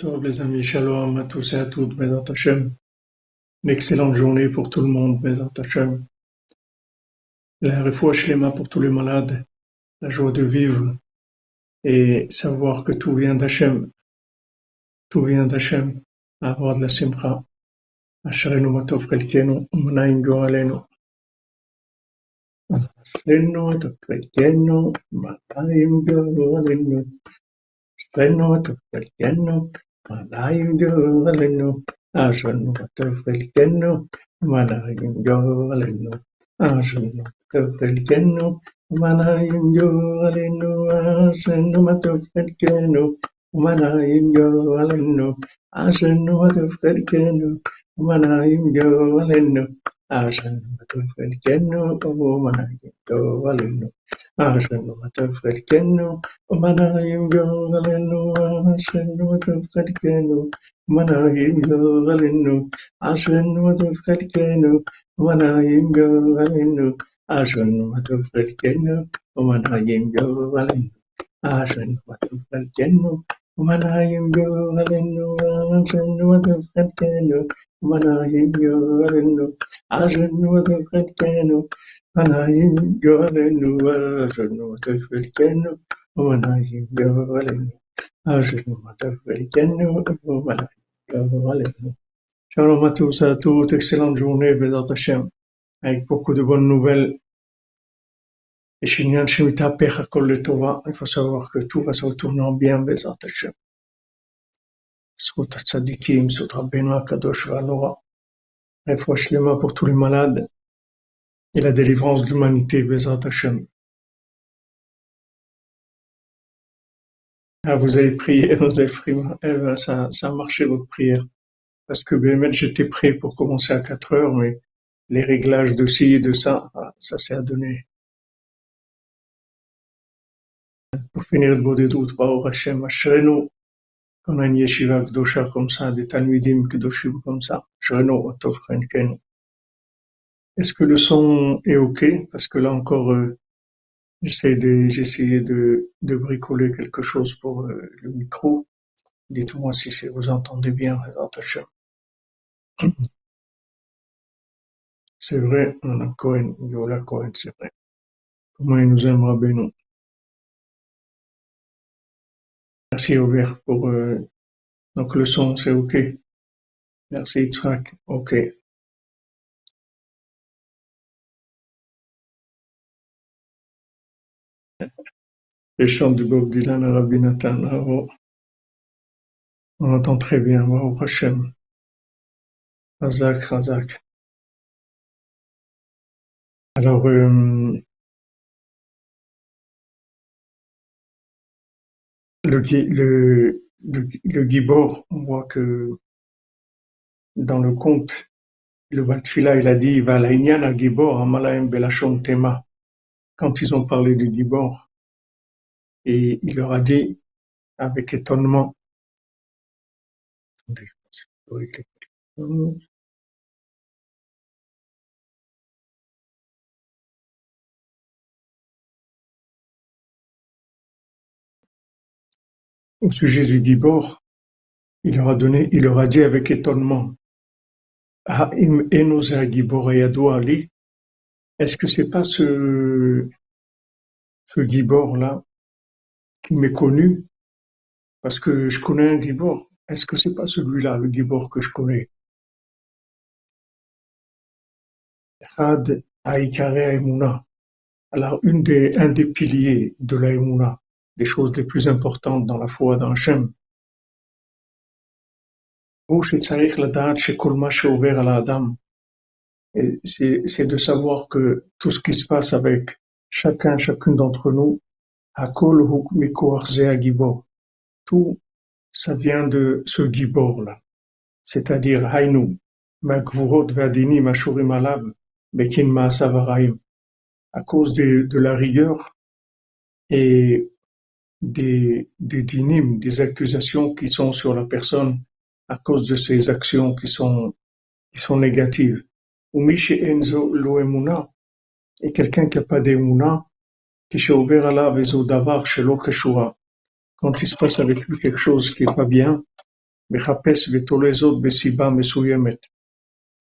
Tov les amis, shalom à tous et à toutes, Bezat Hashem. Une excellente journée pour tout le monde, Bezat Hashem. La refoua shlema pour tous les malades, la joie de vivre et savoir que tout vient d'Hachem. Tout vient d'Hachem, avoir de la simcha. Ashrenu matov chelkenu, umanayim goralenu. Ashrenu matov chelkenu, umanayim goralenu. Ashrenu matov chelkenu, umanayim goralenu. Ashrenu ಮಲಯುಂಜೋವಲನ್ನು ಆಸನ್ನು ಪತ್ರಕಲಿಕೆಯನ್ನು ಮಲಯುಂಜೋವಲನ್ನು ಆಸನ್ನು ಪತ್ರಕಲಿಕೆಯನ್ನು ಮಲಯುಂಜೋವಲೆನ್ನು ಆಸನ್ನು ಮತಕ್ಕಲಿಕೆಯನ್ನು ಮಲಯುಂಜೋವಲನ್ನು ಆಸನ್ನು ಮತಕ್ಕಲಿಕೆಯನ್ನು ಮಲಯುಂಜೋವಲೆನ್ನು Arrêne, matorfelkenno, omanayindo valeno. Arrêne, matorfelkenno, omanayindo valeno. Arrêne, matorfelkenno, omanayindo valeno. Arrêne, matorfelkenno, omanayindo valeno. Arrêne, matorfelkenno, omanayindo valeno. Arrêne, matorfelkenno, omanayindo valeno. Arrêne, matorfelkenno, Goralenu. Shalom à tous à toutes, excellente journée, Hashem, avec beaucoup de bonnes nouvelles. Et Shinyan Shemitah Pecha Kol Letova, il faut savoir que tout va se retourner en bien, Hashem. Sot Tzadikim, Sot Rabbeinu Akadosh Valora, Refoua Shlema pour tous les malades, et la délivrance de l'humanité. Ah, vous avez prié, vous avez prié, eh ben, ça, ça a marché votre prière. Parce que j'étais prêt pour commencer à 4 heures, mais les réglages de ci et de ça, ah, ça s'est adonné. Pour finir de beau des doutes, Hashem, Ashrenu, yeshiva comme ça, des kdoshim comme ça, Otov Chenkenu. Est-ce que le son est OK? Parce que là encore, euh, j'essaie de, essayé de, de bricoler quelque chose pour euh, le micro. Dites-moi si vous entendez bien, Hashem. C'est vrai, on a Cohen, Yola Cohen, c'est vrai. Comment il nous aime, Rabbeinu? Merci Aubert pour euh, donc le son, c'est OK. Merci Yitzhak, OK. Les chants de Bob Dylan à Rabbi Nathan. On entend très bien, bravo Hashem. Razak, Razak. Alors, euh, le, le, le, le Gibor, on voit que dans le conte, le Batfila, il a dit, va la Inyana Gibor, Amalaem Belashon Tema. Quand ils ont parlé du Gibor, et il leur a dit, avec étonnement, au sujet du Gibor, il leur a dit avec étonnement, Enoza Gibor est-ce que c'est pas ce, ce Gibor-là qui m'est connu? Parce que je connais un Gibor. Est-ce que c'est pas celui-là, le Gibor que je connais? Alors, un des piliers de la des choses les plus importantes dans la foi d'Hachem. C'est de savoir que tout ce qui se passe avec chacun, chacune d'entre nous, tout, ça vient de ce gibor-là. C'est-à-dire, Hainu, Magvurot Vadini Mashurim Bekin Maasavaraim. À cause de, de la rigueur et des, des dinim, des accusations qui sont sur la personne à cause de ses actions qui sont, qui sont négatives. Ou Mishi Enzo Lo Emuna, et quelqu'un qui n'a pas d'Emuna, qui s'est ouvert à la Davar Shelo Keshua. Quand il se passe avec lui quelque chose qui est pas bien,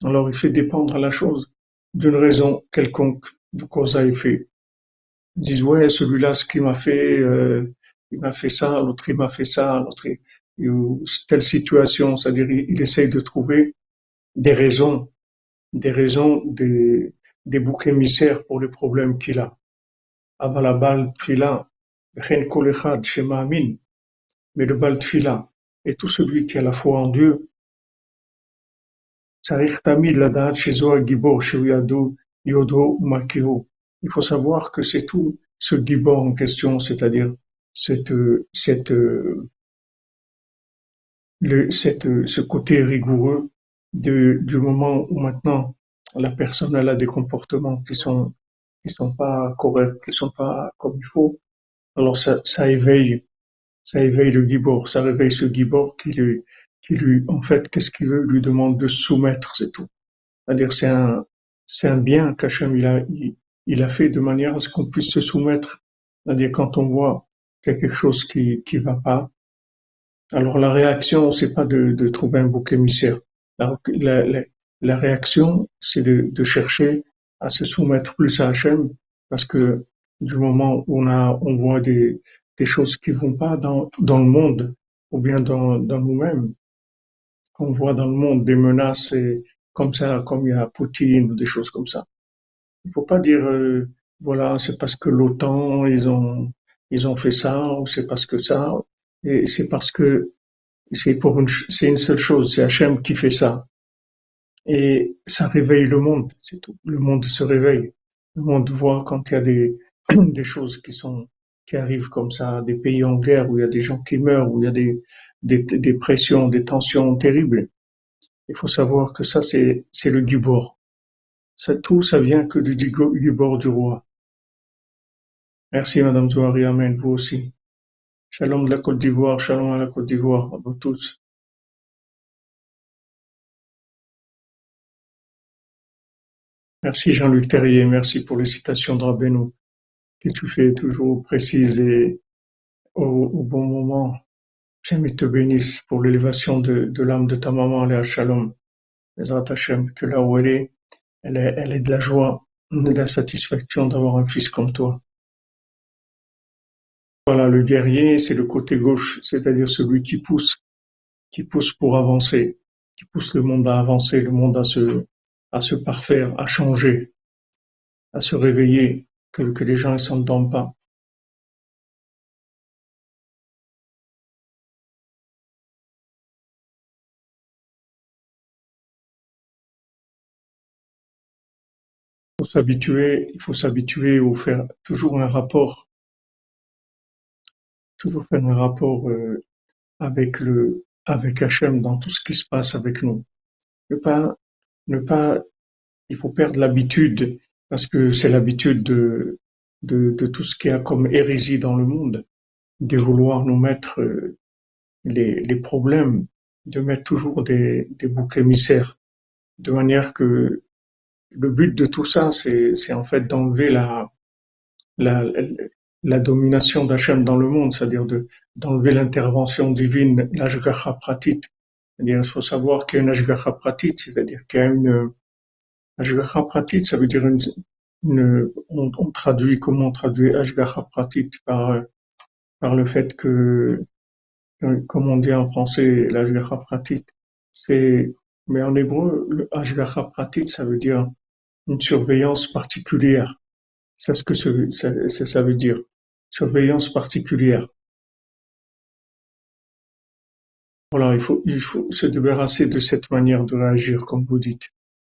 Alors il fait dépendre la chose d'une raison quelconque, de cause à effet. Ils disent ouais celui-là ce qu'il m'a fait, euh, il m'a fait ça, l'autre il m'a fait ça, l'autre telle situation, c'est-à-dire il, essaye de trouver des raisons, des raisons, des, des boucs émissaires pour les problèmes qu'il a. Avalabal tfila, mais le bal tfila, et tout celui qui a la foi en Dieu, il faut savoir que c'est tout ce gibor en question, c'est-à-dire cette, ce côté rigoureux de, du moment où maintenant la personne a des comportements qui sont qui sont pas corrects, qui sont pas comme il faut, alors ça, éveille, ça éveille le gibor, ça réveille ce gibor qui lui, qui lui, en fait, qu'est-ce qu'il veut, lui demande de soumettre, c'est tout. C'est un, c'est un bien qu'Hachem il a, il, a fait de manière à ce qu'on puisse se soumettre. C'est-à-dire, quand on voit quelque chose qui, qui va pas, alors la réaction, c'est pas de, de trouver un bouc émissaire. La, la, la réaction, c'est de, de chercher à se soumettre plus à Hachem, parce que du moment où on a, on voit des, des choses qui vont pas dans, dans le monde, ou bien dans, dans nous-mêmes, qu'on voit dans le monde des menaces et comme ça, comme il y a Poutine ou des choses comme ça. Il faut pas dire, euh, voilà, c'est parce que l'OTAN, ils ont, ils ont fait ça, ou c'est parce que ça, et c'est parce que c'est pour une, c'est une seule chose, c'est Hachem qui fait ça. Et ça réveille le monde, c'est tout. Le monde se réveille. Le monde voit quand il y a des, des choses qui sont, qui arrivent comme ça, des pays en guerre où il y a des gens qui meurent, où il y a des, des, des pressions, des tensions terribles. Il faut savoir que ça, c'est, c'est le Gibor. Ça, tout, ça vient que du Gibor du roi. Merci, Madame Zouari. Amen. Vous aussi. Shalom de la Côte d'Ivoire. Shalom à la Côte d'Ivoire. À vous tous. Merci Jean-Luc Terrier. Merci pour les citations de Rabbeinu que tu fais toujours précises et au, bon moment. J'aime te bénisse pour l'élévation de, l'âme de ta maman, Léa Shalom. Hashem, que là où elle est, elle est, elle est de la joie, de la satisfaction d'avoir un fils comme toi. Voilà, le guerrier, c'est le côté gauche, c'est-à-dire celui qui pousse, qui pousse pour avancer, qui pousse le monde à avancer, le monde à se, à se parfaire, à changer, à se réveiller, que, les gens ne s'entendent pas. faut s'habituer, il faut s'habituer ou faire toujours un rapport, toujours faire un rapport euh, avec le, avec Hachem dans tout ce qui se passe avec nous. Ne pas, ne pas, il faut perdre l'habitude parce que c'est l'habitude de, de, tout ce qui a comme hérésie dans le monde, de vouloir nous mettre euh, les, problèmes, de mettre toujours des, des boucs émissaires, de manière que le but de tout ça, c'est en fait d'enlever la, la domination d'Hachem dans le monde, c'est-à-dire d'enlever l'intervention divine, l'ashgacha pratit. C'est-à-dire, il faut savoir qu'il y a une ashgacha pratit, c'est-à-dire qu'il y a une ashgacha pratit, ça veut dire une, une on, traduit, comment on traduit ashgacha pratit par, par le fait que, comme on dit en français, l'ashgacha pratit, c'est, mais en hébreu, le ashgacha pratit, ça veut dire une surveillance particulière. C'est ce que ça veut dire. Surveillance particulière. Voilà, il faut, se débarrasser de cette manière de réagir, comme vous dites.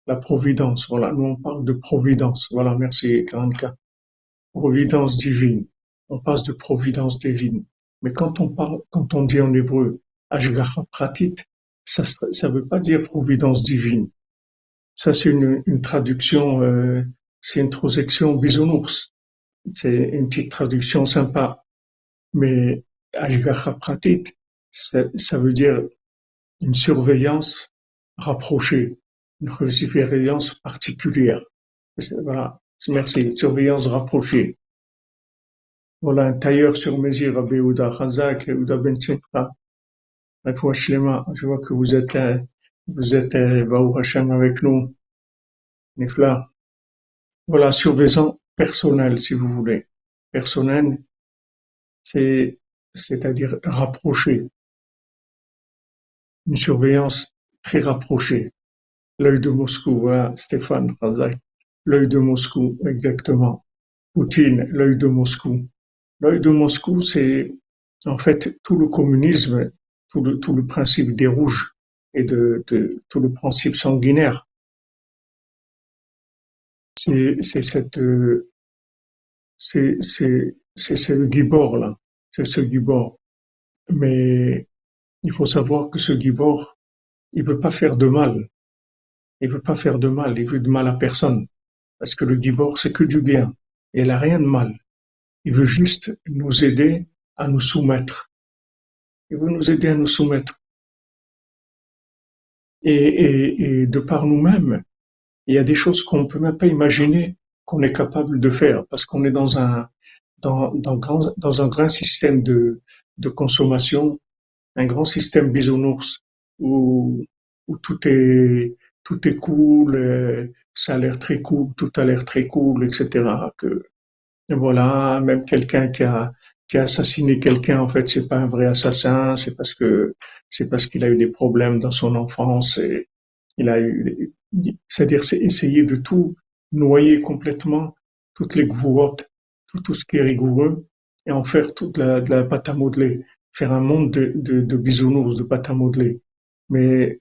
La providence, voilà, nous on parle de providence. Voilà, merci, Karanka. Providence divine. On passe de providence divine. Mais quand on parle, quand on dit en hébreu, Ashgacha pratit, ça, ça veut pas dire providence divine. Ça, c'est une, une traduction, euh, c'est une traduction bisounours. C'est une petite traduction sympa. Mais Ashgacha Pratit, ça, veut dire une surveillance rapprochée, une surveillance particulière. Voilà, merci, surveillance rapprochée. Voilà un tailleur sur mesure à Beouda Khazak, Yehuda Ben je vois que vous êtes, vous êtes, euh, Hashem avec nous. Nifla. Voilà, surveillant personnel, si vous voulez. Personnel, c'est, c'est-à-dire rapproché. Une surveillance très rapprochée. L'œil de Moscou, voilà, Stéphane Razak. L'œil de Moscou, exactement. Poutine, l'œil de Moscou. L'œil de Moscou, c'est en fait tout le communisme, tout le, tout le principe des rouges et de, de tout le principe sanguinaire. C'est cette c'est c'est c'est ce Gibor là, c'est ce Gibor. Mais il faut savoir que ce Gibor, il veut pas faire de mal. Il veut pas faire de mal, il veut de mal à personne. Parce que le Gibor, c'est que du bien. Et il a rien de mal. Il veut juste nous aider à nous soumettre. Il veut nous aider à nous soumettre. Et, de par nous-mêmes, il y a des choses qu'on peut même pas imaginer qu'on est capable de faire parce qu'on est dans un, dans, dans, grand, dans un grand système de, de consommation, un grand système bisounours où, où tout est, tout est cool, euh, ça a l'air très cool, tout a l'air très cool, etc. Que, voilà, même quelqu'un qui a, qui a assassiné quelqu'un, en fait, c'est pas un vrai assassin, c'est parce que c'est parce qu'il a eu des problèmes dans son enfance et il a eu, c'est-à-dire c'est essayer de tout noyer complètement toutes les gourottes, tout, tout ce qui est rigoureux et en faire toute la, de la pâte à modeler, faire un monde de, de, de bisounours, de pâte à modeler. Mais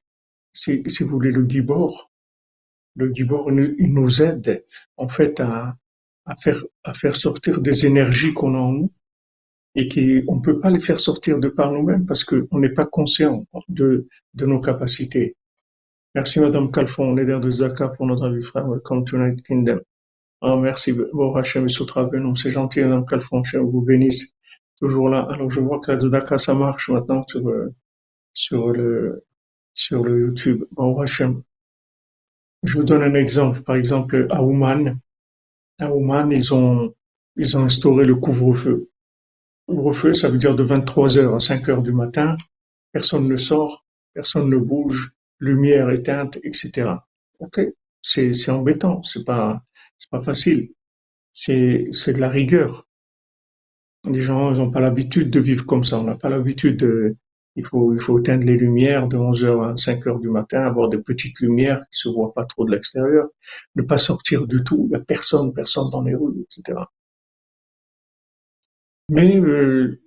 si, si vous voulez le gibor, le gibor il nous aide en fait à, à faire à faire sortir des énergies qu'on a en nous et qu'on ne peut pas les faire sortir de par nous-mêmes parce qu'on n'est pas conscient de, de nos capacités. Merci Madame Calfon, leader de Zaka pour notre avis frère. Welcome to United Kingdom. Oh, merci, bon Hachem et c'est gentil Madame Calfon, je vous bénisse. Toujours là. Alors je vois que la Zaka ça marche maintenant sur, euh, sur le, sur le YouTube. Bon Hachem. Je vous donne un exemple. Par exemple, à Ouman, à Ouman, ils ont, ils ont instauré le couvre-feu. Couvre-feu, ça veut dire de 23 heures à 5 heures du matin, personne ne sort, personne ne bouge, lumière éteinte, etc. Ok, c'est embêtant, c'est pas c'est pas facile, c'est de la rigueur. Les gens n'ont pas l'habitude de vivre comme ça, on n'a pas l'habitude de il faut il faut éteindre les lumières de 11 heures à 5 heures du matin, avoir des petites lumières qui se voient pas trop de l'extérieur, ne pas sortir du tout, il n'y a personne, personne dans les rues, etc. Mais euh,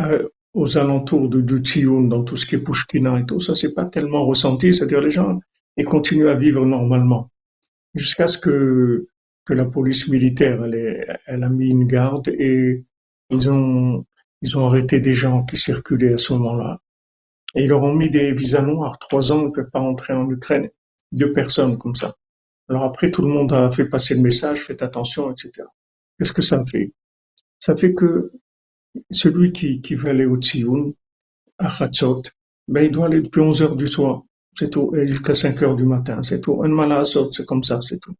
euh, aux alentours de Dutsioun, dans tout ce qui est Pushkina et tout, ça c'est pas tellement ressenti, c'est-à-dire les gens ils continuent à vivre normalement jusqu'à ce que que la police militaire elle, elle a mis une garde et ils ont ils ont arrêté des gens qui circulaient à ce moment-là et ils leur ont mis des visas noirs. Trois ans, ils ne peuvent pas rentrer en Ukraine. Deux personnes comme ça. Alors après, tout le monde a fait passer le message, faites attention, etc. Qu'est-ce que ça fait? Ça fait que celui qui, aller au Tsioun, à Khatsot, ben, il doit aller depuis 11 heures du soir, c'est tout, et jusqu'à 5 heures du matin, c'est tout. C'est comme ça, c'est tout.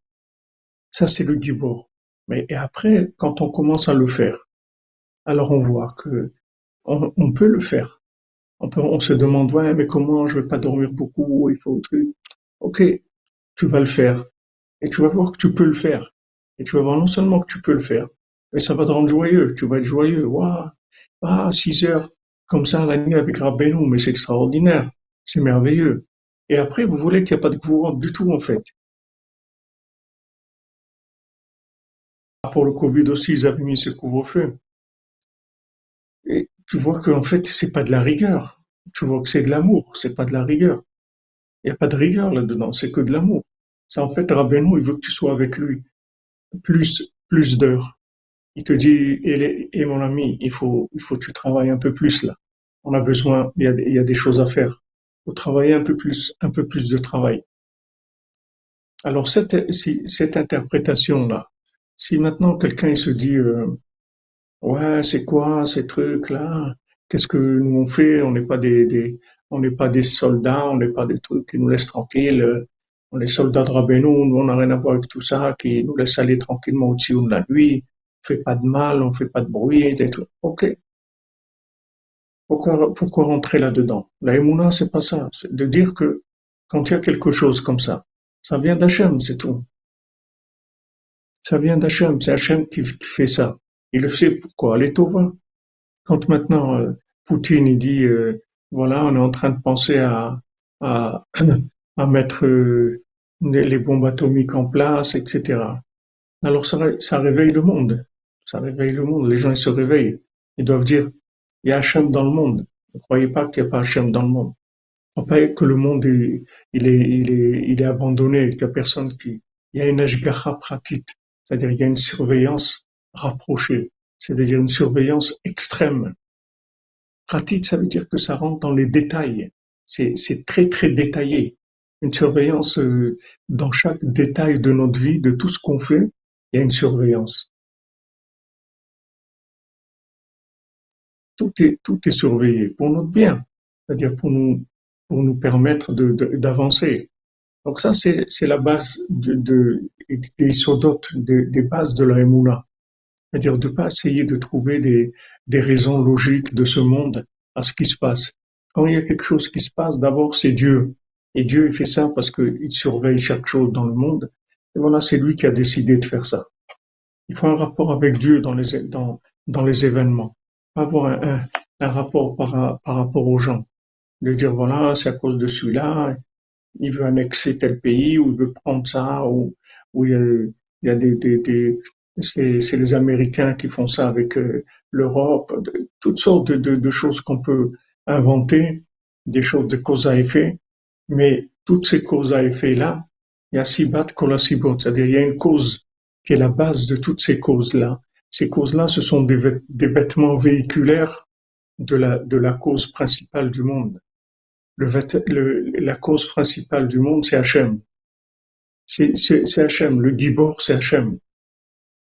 Ça, c'est le gibor. Mais et après, quand on commence à le faire, alors on voit que on, on peut le faire. On, peut, on se demande, ouais, mais comment, je vais pas dormir beaucoup, il faut... Ok, tu vas le faire. Et tu vas voir que tu peux le faire. Et tu vas voir non seulement que tu peux le faire, mais ça va te rendre joyeux. Tu vas être joyeux. Waouh, ah, six heures comme ça la nuit avec Rabbeinu, mais c'est extraordinaire. C'est merveilleux. Et après, vous voulez qu'il n'y ait pas de courant du tout, en fait. Pour le Covid aussi, ils avaient mis ce couvre-feu. Et tu vois qu'en fait, c'est pas de la rigueur. Tu vois que c'est de l'amour, c'est pas de la rigueur. Il n'y a pas de rigueur là-dedans, c'est que de l'amour. C'est en fait, Rabbeinu, il veut que tu sois avec lui plus, plus d'heures il te dit, et, mon ami, il faut, il faut que tu travailles un peu plus là. On a besoin, il y a, il y a des choses à faire. Il faut travailler un peu plus, un peu plus de travail. Alors cette, si, cette interprétation-là, si maintenant quelqu'un se dit, euh, ouais, c'est quoi ces trucs-là? Qu'est-ce que nous on fait? On n'est pas des, des on n'est pas des soldats, on n'est pas des trucs qui nous laissent tranquilles. On est soldats de Rabbeinu, nous on n'a rien à voir avec tout ça, qui nous laissent aller tranquillement au-dessus de la nuit fait pas de mal, on fait pas de bruit, des trucs. Ok. Pourquoi, rentrer là-dedans? La Emouna, c'est pas ça. C'est de dire que quand il y a quelque chose comme ça, ça vient d'Hachem, c'est tout. Ça vient d'Hachem, c'est Hachem qui, fait ça. Il le sait pourquoi. Les Tova. Quand maintenant euh, Poutine dit euh, voilà, on est en train de penser à, mettre euh, les bombes atomiques en place, etc. Alors ça réveille le monde. Ça réveille le monde. Les gens ils se réveillent. Ils doivent dire il y a Hachem dans le monde. Ne croyez pas qu'il n'y a pas Hachem dans le monde. Ne croyez pas que le monde est, il est, abandonné, qu'il n'y a personne qui. Il y a une ashgacha pratique, c'est-à-dire il y a une surveillance rapprochée, c'est-à-dire une surveillance extrême. Pratique, ça veut dire que ça rentre dans les détails. C'est, c'est très très détaillé. Une surveillance euh, dans chaque détail de notre vie, de tout ce qu'on fait, il y a une surveillance. Tout est, surveillé pour notre bien, c'est-à-dire pour nous, pour nous permettre d'avancer. Donc ça, c'est la base de, de, des sodotes, des, des bases de la Emouna. C'est-à-dire de pas essayer de trouver des, des raisons logiques de ce monde à ce qui se passe. Quand il y a quelque chose qui se passe, d'abord c'est Dieu. Et Dieu, il fait ça parce qu'il surveille chaque chose dans le monde. Et voilà, c'est lui qui a décidé de faire ça. Il faut un rapport avec Dieu dans les, dans, dans les événements avoir un, rapport par, rapport aux gens. De dire, voilà, c'est à cause de celui-là, il veut annexer tel pays, ou il veut prendre ça, ou, il y a, des, c'est, les Américains qui font ça avec euh, l'Europe, toutes sortes de, choses qu'on peut inventer, des choses de cause à effet, mais toutes ces causes à effet-là, il y a sibat kolasibot, c'est-à-dire il y a une cause qui est la base de toutes ces causes-là, ces causes-là, ce sont des, vêtements véhiculaires de la, de la cause principale du monde. Le, la cause principale du monde, c'est Hachem. C'est Hachem. Le Gibor, c'est Hachem.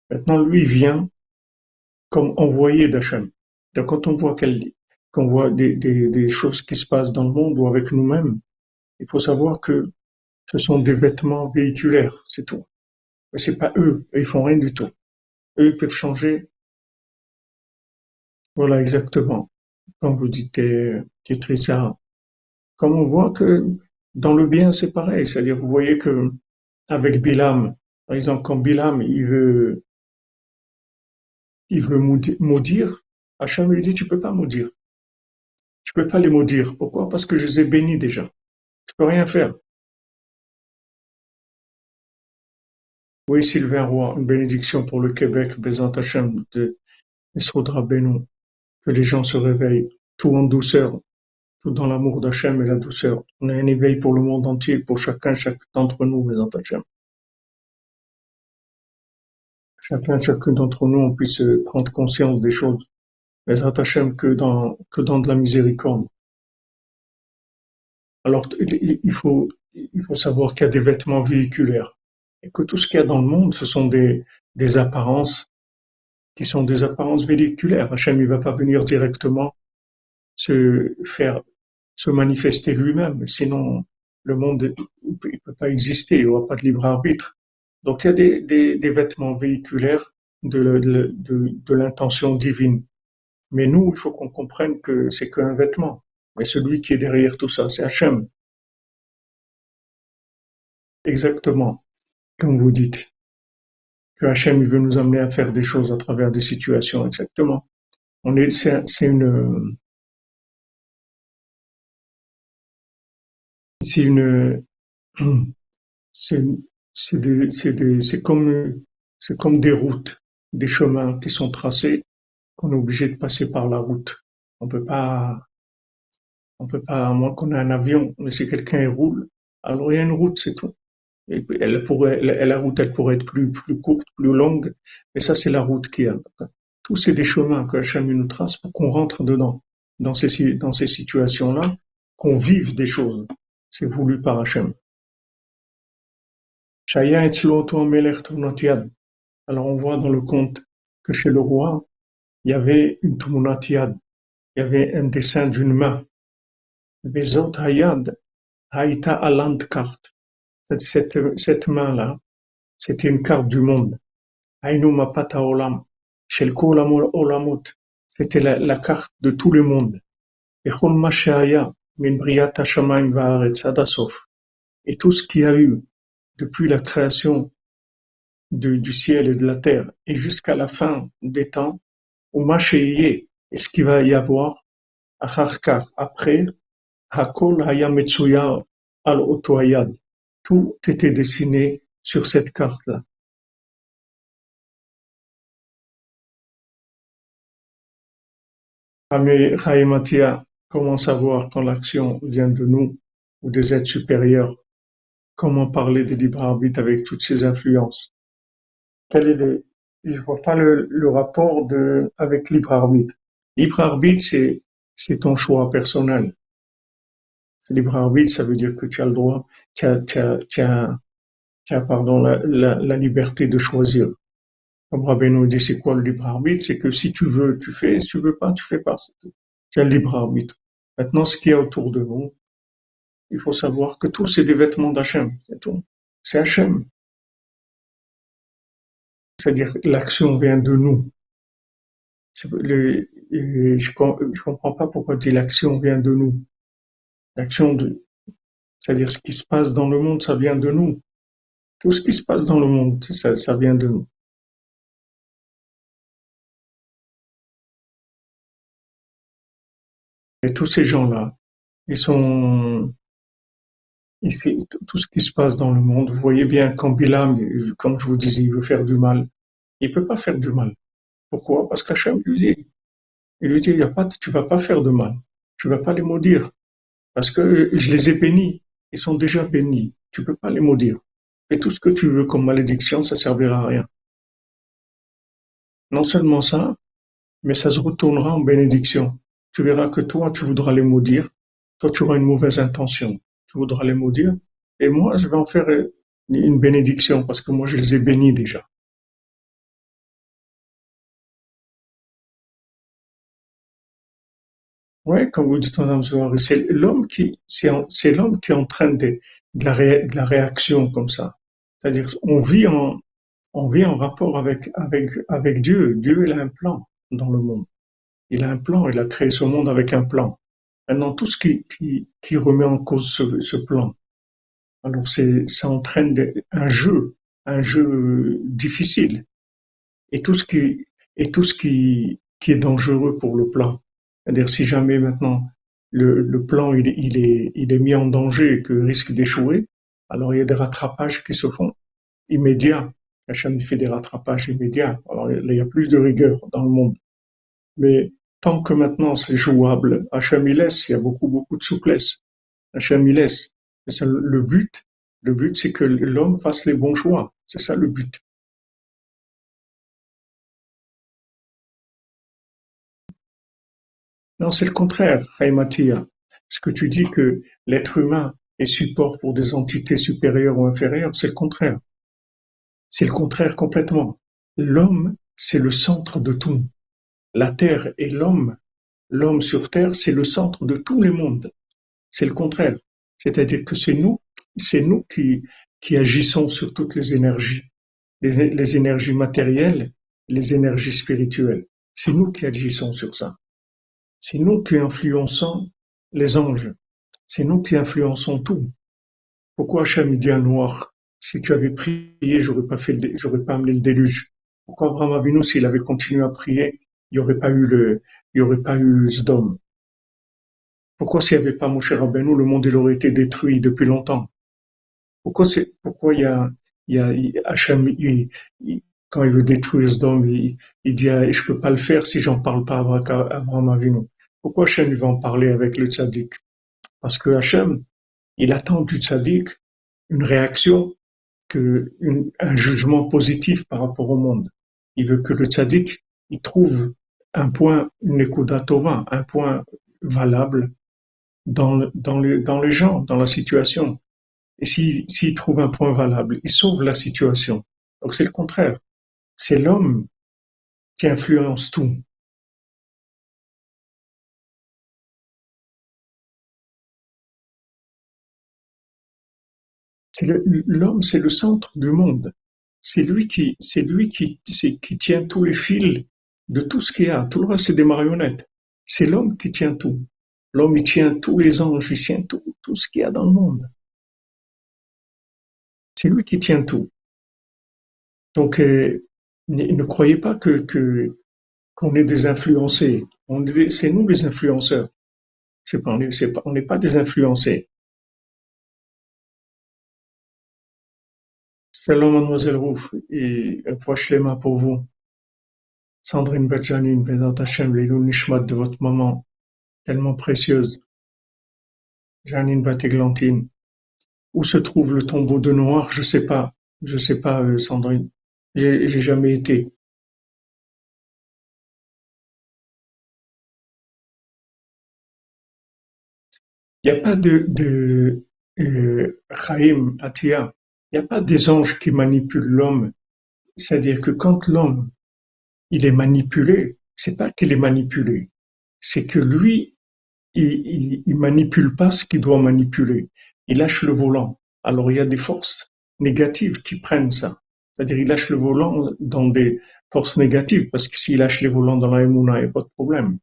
Maintenant, lui vient comme envoyé d'Hachem. Donc, quand on voit, qu'on voit des, des, des, choses qui se passent dans le monde ou avec nous-mêmes, il faut savoir que ce sont des vêtements véhiculaires, c'est tout. Mais c'est pas eux, ils font rien du tout. Eux, ils peuvent changer. Voilà, exactement. Comme vous dites, ça. Comme on voit que dans le bien, c'est pareil. C'est-à-dire, vous voyez que avec Bilam, par exemple, quand Bilam, il veut, il veut maudire, Hacham lui dit, tu peux pas maudire. Tu peux pas les maudire. Pourquoi? Parce que je les ai bénis déjà. Tu peux rien faire. Oui, Sylvain Roy, une bénédiction pour le Québec, Bézant Hachem de Benou. Que les gens se réveillent, tout en douceur, tout dans l'amour d'Hachem et la douceur. On a un éveil pour le monde entier, pour chacun, chacun d'entre nous, Bézant Hachem. Chacun, chacun d'entre nous, on puisse prendre conscience des choses. Bézant Hachem que dans, que dans de la miséricorde. Alors, il faut, il faut savoir qu'il y a des vêtements véhiculaires et que tout ce qu'il y a dans le monde, ce sont des, des apparences qui sont des apparences véhiculaires. Hachem, il va pas venir directement se faire, se manifester lui-même, sinon le monde il peut pas exister, il n'y aura pas de libre arbitre. Donc il y a des, des, vêtements véhiculaires de, de, de, de l'intention divine. Mais nous, il faut qu'on comprenne que c'est qu'un vêtement. Mais celui qui est derrière tout ça, c'est Hachem. Exactement comme vous dites, que Hachem veut nous amener à faire des choses à travers des situations, exactement. On est, c'est une, c'est une, c'est, c'est c'est comme, c'est comme des routes, des chemins qui sont tracés, qu'on est obligé de passer par la route. On peut pas, on peut pas, à moins qu'on ait un avion, mais si quelqu'un roule, alors il y a une route, c'est tout. Elle pourrait, la route, elle pourrait être plus, plus courte, plus longue, mais ça, c'est la route qui a. Tous c'est des chemins que Hachem nous trace pour qu'on rentre dedans, dans ces, dans ces situations-là, qu'on vive des choses. C'est voulu par Hachem. Alors on voit dans le conte que chez le roi, il y avait une Tmunatiad, il y avait un dessin d'une main. Bezot Hayad, Haïta carte cette, cette, main-là, c'était une carte du monde. C'était la, carte de tout le monde. Et tout ce qu'il y a eu depuis la création du ciel et de la terre et jusqu'à la fin des temps, et ce qu'il va y avoir, après, Hakol Haya al Otoayad. Tout était dessiné sur cette carte-là. Matia, comment savoir quand l'action vient de nous ou des êtres supérieurs Comment parler des libre arbitre avec toutes ces influences Quel est les... Je vois pas le, le rapport de avec libre arbitre. Libre arbitre, c'est ton choix personnel. Libre arbitre, ça veut dire que tu as le droit, tu as, tu as, tu as, tu as pardon, la, la, la liberté de choisir. Comme Rabbeinu dit, c'est quoi le libre arbitre? C'est que si tu veux, tu fais, si tu veux pas, tu fais pas. C'est le libre arbitre. Maintenant, ce qu'il y a autour de nous, il faut savoir que tout, c'est des vêtements d'Hachem. C'est tout. C'est Hachem. C'est-à-dire que l'action vient de nous. Je, ne comprends pas pourquoi dit l'action vient de nous. L'action de, c'est-à-dire ce qui se passe dans le monde, ça vient de nous. Tout ce qui se passe dans le monde, ça, vient de nous. Et tous ces gens-là, ils sont, ici, tout ce qui se passe dans le monde, vous voyez bien quand Bilam, comme je vous disais, il veut faire du mal, il peut pas faire du mal. Pourquoi? Parce qu'Hachem lui dit, il lui dit, y a pas, tu vas pas faire de mal. Tu vas pas les maudire. Parce que je les ai bénis. Ils sont déjà bénis. Tu peux pas les maudire. Et tout ce que tu veux comme malédiction, ça servira à rien. Non seulement ça, mais ça se retournera en bénédiction tu verras que toi, tu voudras les maudire, toi, tu auras une mauvaise intention, tu voudras les maudire, et moi, je vais en faire une bénédiction, parce que moi, je les ai bénis déjà. Oui, comme vous dites, Madame Zohar, c'est l'homme qui, c'est l'homme qui entraîne de, de, la de la réaction comme ça. C'est-à-dire, on vit en, on vit en rapport avec, avec, avec Dieu. Dieu, il a un plan dans le monde. Il a un plan, il a créé ce monde avec un plan. Maintenant, tout ce qui, qui, qui remet en cause ce, ce plan, alors c'est, ça entraîne un jeu, un jeu difficile. Et tout ce qui, et tout ce qui, qui est dangereux pour le plan. C'est-à-dire, si jamais maintenant le, le plan il, il, est, il est mis en danger et que risque d'échouer, alors il y a des rattrapages qui se font immédiats. chaîne fait des rattrapages immédiats. Alors il y a plus de rigueur dans le monde. Mais tant que maintenant c'est jouable, Hachem il laisse, il y a beaucoup, beaucoup de souplesse. Hachem il laisse. Le but, le but c'est que l'homme fasse les bons choix. C'est ça le but. Non, c'est le contraire, Haïmatia. Ce que tu dis que l'être humain est support pour des entités supérieures ou inférieures, c'est le contraire. C'est le contraire complètement. L'homme, c'est le centre de tout. La Terre et l'homme, l'homme sur Terre, c'est le centre de tous les mondes. C'est le contraire. C'est-à-dire que c'est nous, c'est nous qui, agissons sur toutes les énergies, les énergies matérielles, les énergies spirituelles. C'est nous qui agissons sur ça. C'est nous qui influençons les anges. C'est nous qui influençons tout. Pourquoi Hachem dit à Noir, si tu avais prié, j'aurais pas fait, j'aurais pas amené le déluge. Pourquoi Abraham Avinu, s'il avait continué à prier, il n'y aurait pas eu le, il y aurait pas eu Sdom? Pourquoi s'il n'y avait pas Moshe Rabbeinu, le monde il aurait été détruit depuis longtemps? Pourquoi c'est, pourquoi il y a, il y a quand il veut détruire Sdom, il, il dit ah, je peux pas le faire si j'en parle pas à Abraham Avinu. Pourquoi Hachem va en parler avec le tzaddik? Parce que Hachem, il attend du tzaddik une réaction, un jugement positif par rapport au monde. Il veut que le tzaddik il trouve un point Nekuda un point valable dans, les, dans les gens, dans la situation. Et s'il s'il trouve un point valable, il sauve la situation. Donc c'est le contraire. C'est l'homme qui influence tout. L'homme, c'est le centre du monde. C'est lui qui, tient tous les fils de tout ce qu'il y a. Tout le reste, c'est des marionnettes. C'est l'homme qui tient tout. L'homme, il tient tous les anges, il tient tout, ce qu'il y a dans le monde. C'est lui qui tient tout. Donc, euh, ne, croyez pas que, qu'on est des influencés. C'est nous les influenceurs. C'est on n'est pas des influencés. Salam mademoiselle Rouf et les mains pour vous. Sandrine Badjanine, Bézat Hachem, les Nishmat de votre maman, tellement précieuse. Janine Batéglantine. Où se trouve le tombeau de Noir? Je sais pas. Je sais pas, euh, Sandrine. J'ai jamais été. Il n'y a pas de, de euh, Atia, il n'y a pas des anges qui manipulent l'homme. C'est-à-dire que quand l'homme il est manipulé, c'est pas qu'il est manipulé, c'est que lui, il, il, manipule pas ce qu'il doit manipuler. Il lâche le volant. Alors il y a des forces négatives qui prennent ça. C'est-à-dire il lâche le volant dans des forces négatives, parce que s'il lâche les volants dans la il n'y a pas de problème.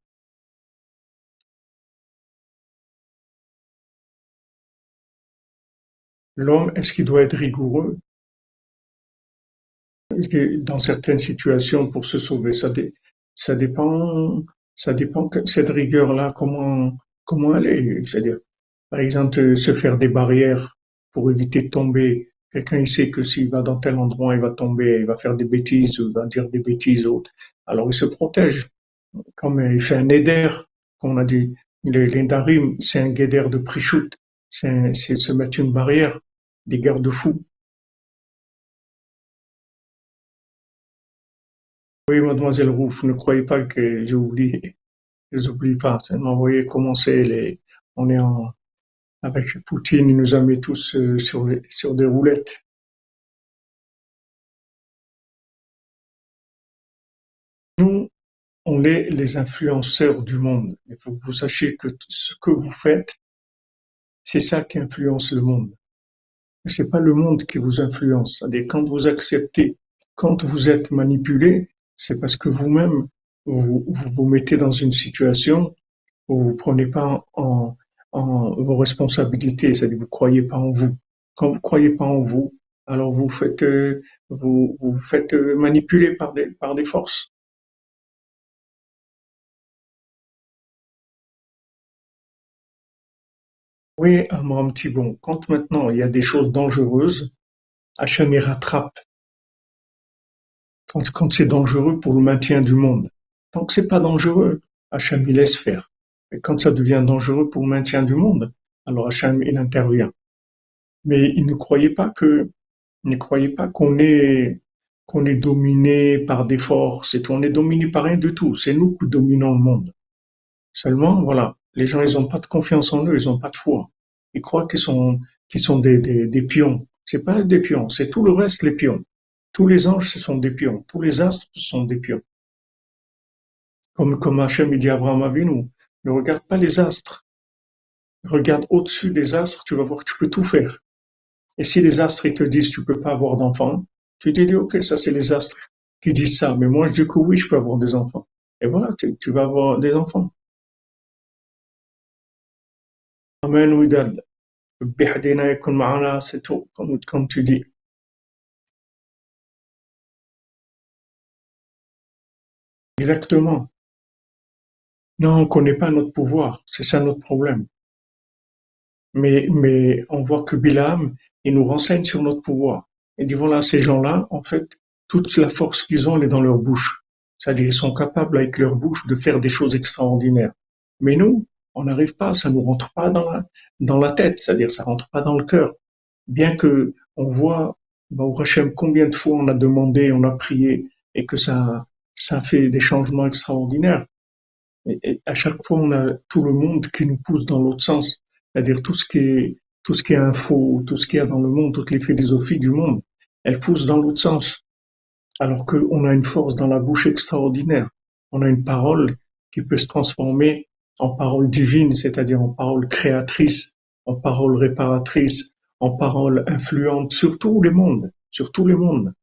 L'homme, est-ce qu'il doit être rigoureux? Dans certaines situations pour se sauver Ça, dépend, ça dépend cette rigueur-là, comment, comment elle est? C'est-à-dire, par exemple, se faire des barrières pour éviter de tomber. Quelqu'un, il sait que s'il va dans tel endroit, il va tomber, il va faire des bêtises ou il va dire des bêtises autres. Alors, il se protège. Comme il fait un éder, comme on a dit, l'indarim, c'est un guéder de prichout. C'est se mettre une barrière des garde-fous. Oui, mademoiselle Rouf, ne croyez pas que j'ai oublié. Je les oublie pas. Vous voyez comment c'est les, on est en, avec Poutine, il nous a mis tous euh, sur, sur des roulettes. Nous, on est les influenceurs du monde. Il faut que vous sachiez que ce que vous faites, c'est ça qui influence le monde c'est pas le monde qui vous influence. C'est-à-dire quand vous acceptez, quand vous êtes manipulé, c'est parce que vous-même vous, vous, mettez dans une situation où vous prenez pas en, en vos responsabilités, c'est-à-dire vous croyez pas en vous. Quand vous croyez pas en vous, alors vous faites euh, vous, vous faites manipuler par des par des forces. Oui, un petit bon. Quand maintenant il y a des choses dangereuses, Hachem y rattrape. Quand, quand c'est dangereux pour le maintien du monde. Tant que c'est pas dangereux, Hachem il laisse faire. Et quand ça devient dangereux pour le maintien du monde, alors Hachem il intervient. Mais il ne croyait pas ne croyait pas qu'on est, qu'on est dominé par des forces et qu'on est dominé par rien du tout. C'est nous qui dominons le monde. Seulement, voilà, les gens, ils ont pas de confiance en eux, ils ont pas de foi. Ils croient qu'ils sont, qu'ils sont des, des, des pions. C'est pas des pions, c'est tout le reste les pions. Tous les anges, ce sont des pions. Tous les astres, ce sont des pions. Comme, comme Hachem, il dit à Abraham Avinu, ne regarde pas les astres. Regarde au-dessus des astres, tu vas voir que tu peux tout faire. Et si les astres, ils te disent, tu peux pas avoir d'enfants, tu te dis, ok, ça c'est les astres qui disent ça, mais moi je dis oui, je peux avoir des enfants. Et voilà, tu vas avoir des enfants. Amen Widad. c'est tout, comme, tu dis. Exactement. Non, on ne connaît pas notre pouvoir, c'est ça notre problème. Mais, mais on voit que Bilam, il nous renseigne sur notre pouvoir. Il dit voilà, ces gens-là, en fait, toute la force qu'ils ont, elle est dans leur bouche. C'est-à-dire, ils sont capables avec leur bouche de faire des choses extraordinaires. Mais nous, on n'arrive pas, ça nous rentre pas dans la, dans la tête, c'est-à-dire ça rentre pas dans le cœur. Bien que on voit, bah, au Hachem, combien de fois on a demandé, on a prié, et que ça, ça fait des changements extraordinaires. Et, à chaque fois, on a tout le monde qui nous pousse dans l'autre sens, c'est-à-dire tout ce qui est, tout ce qui est info, tout ce qu'il y a dans le monde, toutes les philosophies du monde, elles poussent dans l'autre sens. Alors qu'on a une force dans la bouche extraordinaire. On a une parole qui peut se transformer en parole divine, c'est-à-dire en parole créatrice, en parole réparatrice, en parole influente sur tous les mondes, sur tous les mondes.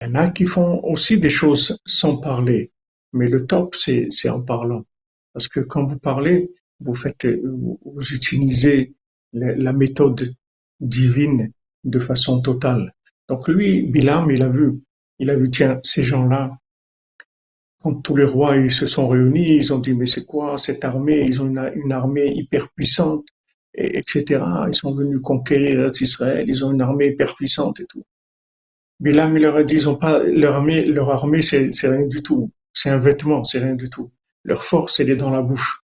Il y en a qui font aussi des choses sans parler, mais le top, c'est en parlant. Parce que quand vous parlez, vous utilisez la méthode divine de façon totale. Donc lui, Bilam, il a vu, il a vu, tiens, ces gens-là, quand tous les rois ils se sont réunis, ils ont dit, mais c'est quoi cette armée? Ils ont une, armée hyper puissante, et, etc. Ils sont venus conquérir Israël, ils ont une armée hyper puissante et tout. Bilam, il leur a dit, ils ont pas, leur armée, leur armée, c'est c'est rien du tout. C'est un vêtement, c'est rien du tout. Leur force, elle est dans la bouche.